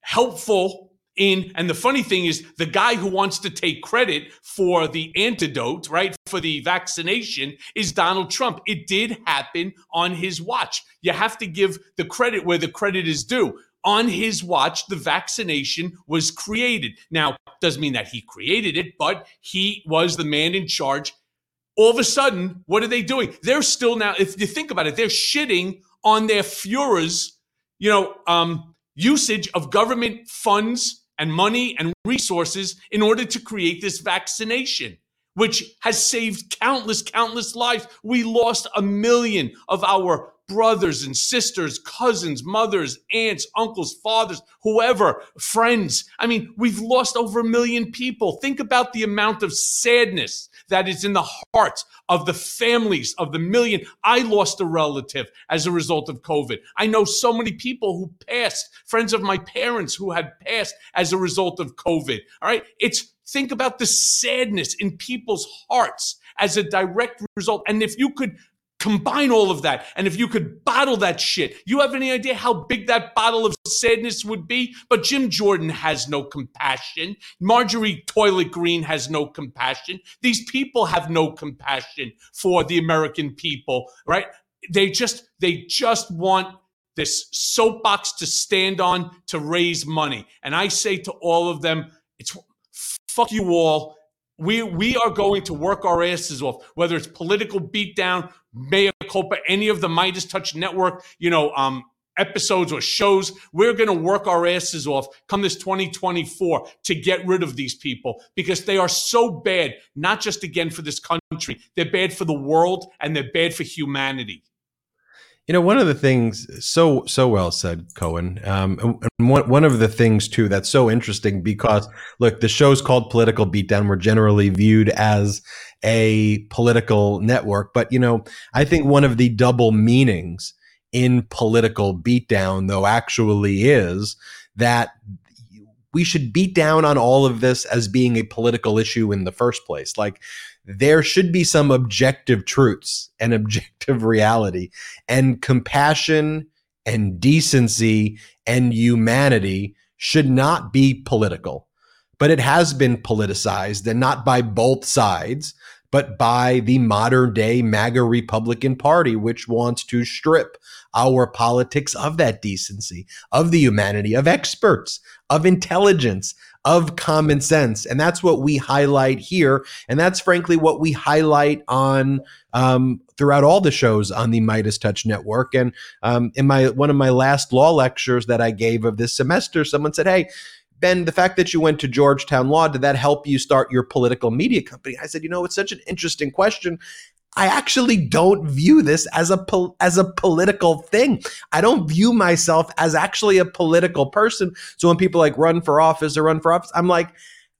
helpful in and the funny thing is the guy who wants to take credit for the antidote right for the vaccination is Donald Trump. It did happen on his watch. You have to give the credit where the credit is due. On his watch the vaccination was created. Now doesn't mean that he created it but he was the man in charge. All of a sudden what are they doing? They're still now if you think about it they're shitting on their Fuhrer's you know um usage of government funds and money and resources in order to create this vaccination, which has saved countless, countless lives. We lost a million of our brothers and sisters, cousins, mothers, aunts, uncles, fathers, whoever, friends. I mean, we've lost over a million people. Think about the amount of sadness that is in the hearts of the families of the million. I lost a relative as a result of COVID. I know so many people who passed, friends of my parents who had passed as a result of COVID. All right. It's think about the sadness in people's hearts as a direct result. And if you could combine all of that. And if you could bottle that shit. You have any idea how big that bottle of sadness would be? But jim jordan has no compassion. Marjorie toilet green has no compassion. These people have no compassion for the american people right? They just they just want this soapbox to stand on to raise money. And i say to all of them it's fuck you all we we are going to work our asses off, whether it's political beatdown, mea culpa, any of the Meidas Touch Network, you know, um, episodes or shows. We're going to work our asses off come this 2024 to get rid of these people because they are so bad, not just again for this country, they're bad for the world and they're bad for humanity. You know, one of the things so so well said, Cohen. Um, and one one of the things too that's so interesting because look, the show's called Political Beatdown. We're generally viewed as a political network, but you know, I think one of the double meanings in political beatdown, though, actually is that we should beat down on all of this as being a political issue in the first place. Like there should be some objective truths and objective reality and compassion and decency and humanity should not be political. But it has been politicized and not by both sides, but by the modern day MAGA Republican Party, which wants to strip our politics of that decency, of the humanity, of experts, of intelligence, of common sense. And that's what we highlight here. And that's frankly what we highlight on um, throughout all the shows on the Meidas Touch Network. And um, in my one of my last law lectures that I gave of this semester, someone said, Hey, Ben, the fact that you went to Georgetown Law, did that help you start your political media company? I said, you know, it's such an interesting question. I actually don't view this as a pol- as a political thing. I don't view myself as actually a political person. So when people like run for office or run for office, I'm like,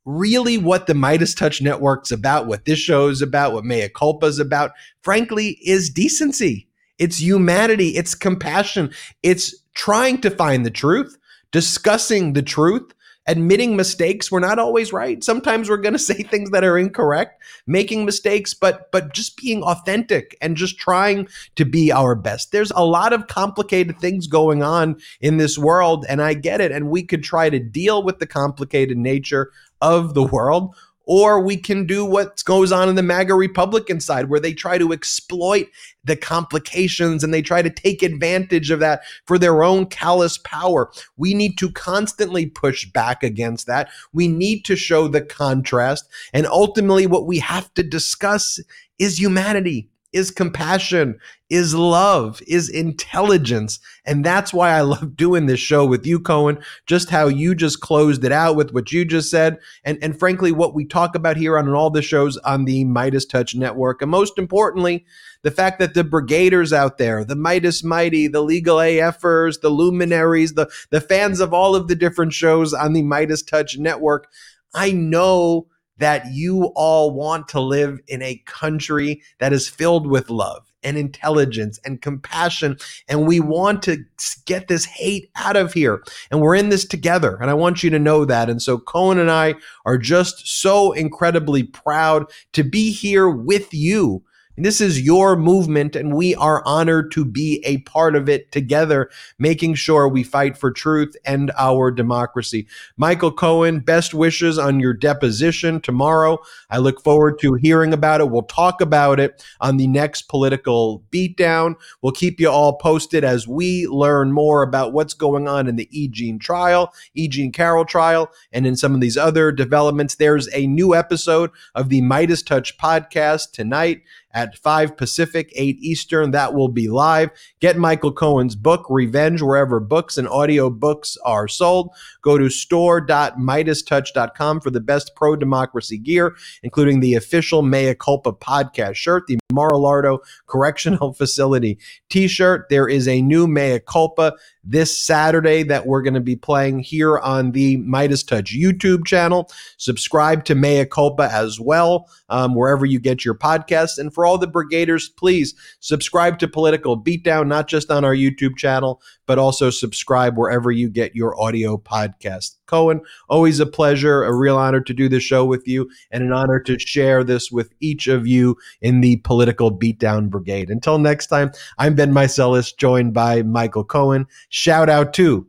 really what the Meidas Touch Network's about, what this show is about, what Mea Culpa is about, frankly, is decency. It's humanity. It's compassion. It's trying to find the truth, discussing the truth, admitting mistakes we're not always right. Sometimes we're going to say things that are incorrect making mistakes but but just being authentic and just trying to be our best. There's a lot of complicated things going on in this world and i get it and we could try to deal with the complicated nature of the world or we can do what goes on in the MAGA Republican side, where they try to exploit the complications and they try to take advantage of that for their own callous power. We need to constantly push back against that. We need to show the contrast. And ultimately, what we have to discuss is humanity is compassion, is love, is intelligence. And that's why I love doing this show with you, Cohen, just how you just closed it out with what you just said. And, and frankly, what we talk about here on all the shows on the Meidas Touch Network. And most importantly, the fact that the brigaders out there, the Meidas Mighty, the legal AFers, the luminaries, the, the fans of all of the different shows on the Meidas Touch Network, I know that you all want to live in a country that is filled with love and intelligence and compassion. And we want to get this hate out of here. And we're in this together. And I want you to know that. And so Cohen and I are just so incredibly proud to be here with you this is your movement, and we are honored to be a part of it together, making sure we fight for truth and our democracy. Michael Cohen, best wishes on your deposition tomorrow. I look forward to hearing about it. We'll talk about it on the next political beatdown. We'll keep you all posted as we learn more about what's going on in the E. Jean trial, E. Jean Carroll trial, and in some of these other developments. There's a new episode of the Meidas Touch podcast tonight at 5 Pacific, 8 Eastern. That will be live. Get Michael Cohen's book, Revenge, wherever books and audio books are sold. Go to store.meidastouch.com for the best pro democracy gear, including the official Mea Culpa podcast shirt, the Mar-a-Lardo Correctional Facility t shirt. There is a new Mea Culpa this Saturday that we're going to be playing here on the Meidas Touch YouTube channel. Subscribe to Mea Culpa as well, um, wherever you get your podcasts. And for all the brigaders, please subscribe to Political Beatdown, not just on our YouTube channel, but also subscribe wherever you get your audio podcast. Cohen, always a pleasure, a real honor to do this show with you, and an honor to share this with each of you in the Political Beatdown Brigade. Until next time, I'm Ben Meiselas, joined by Michael Cohen. Shout out to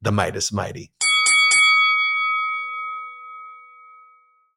the Meidas Mighty.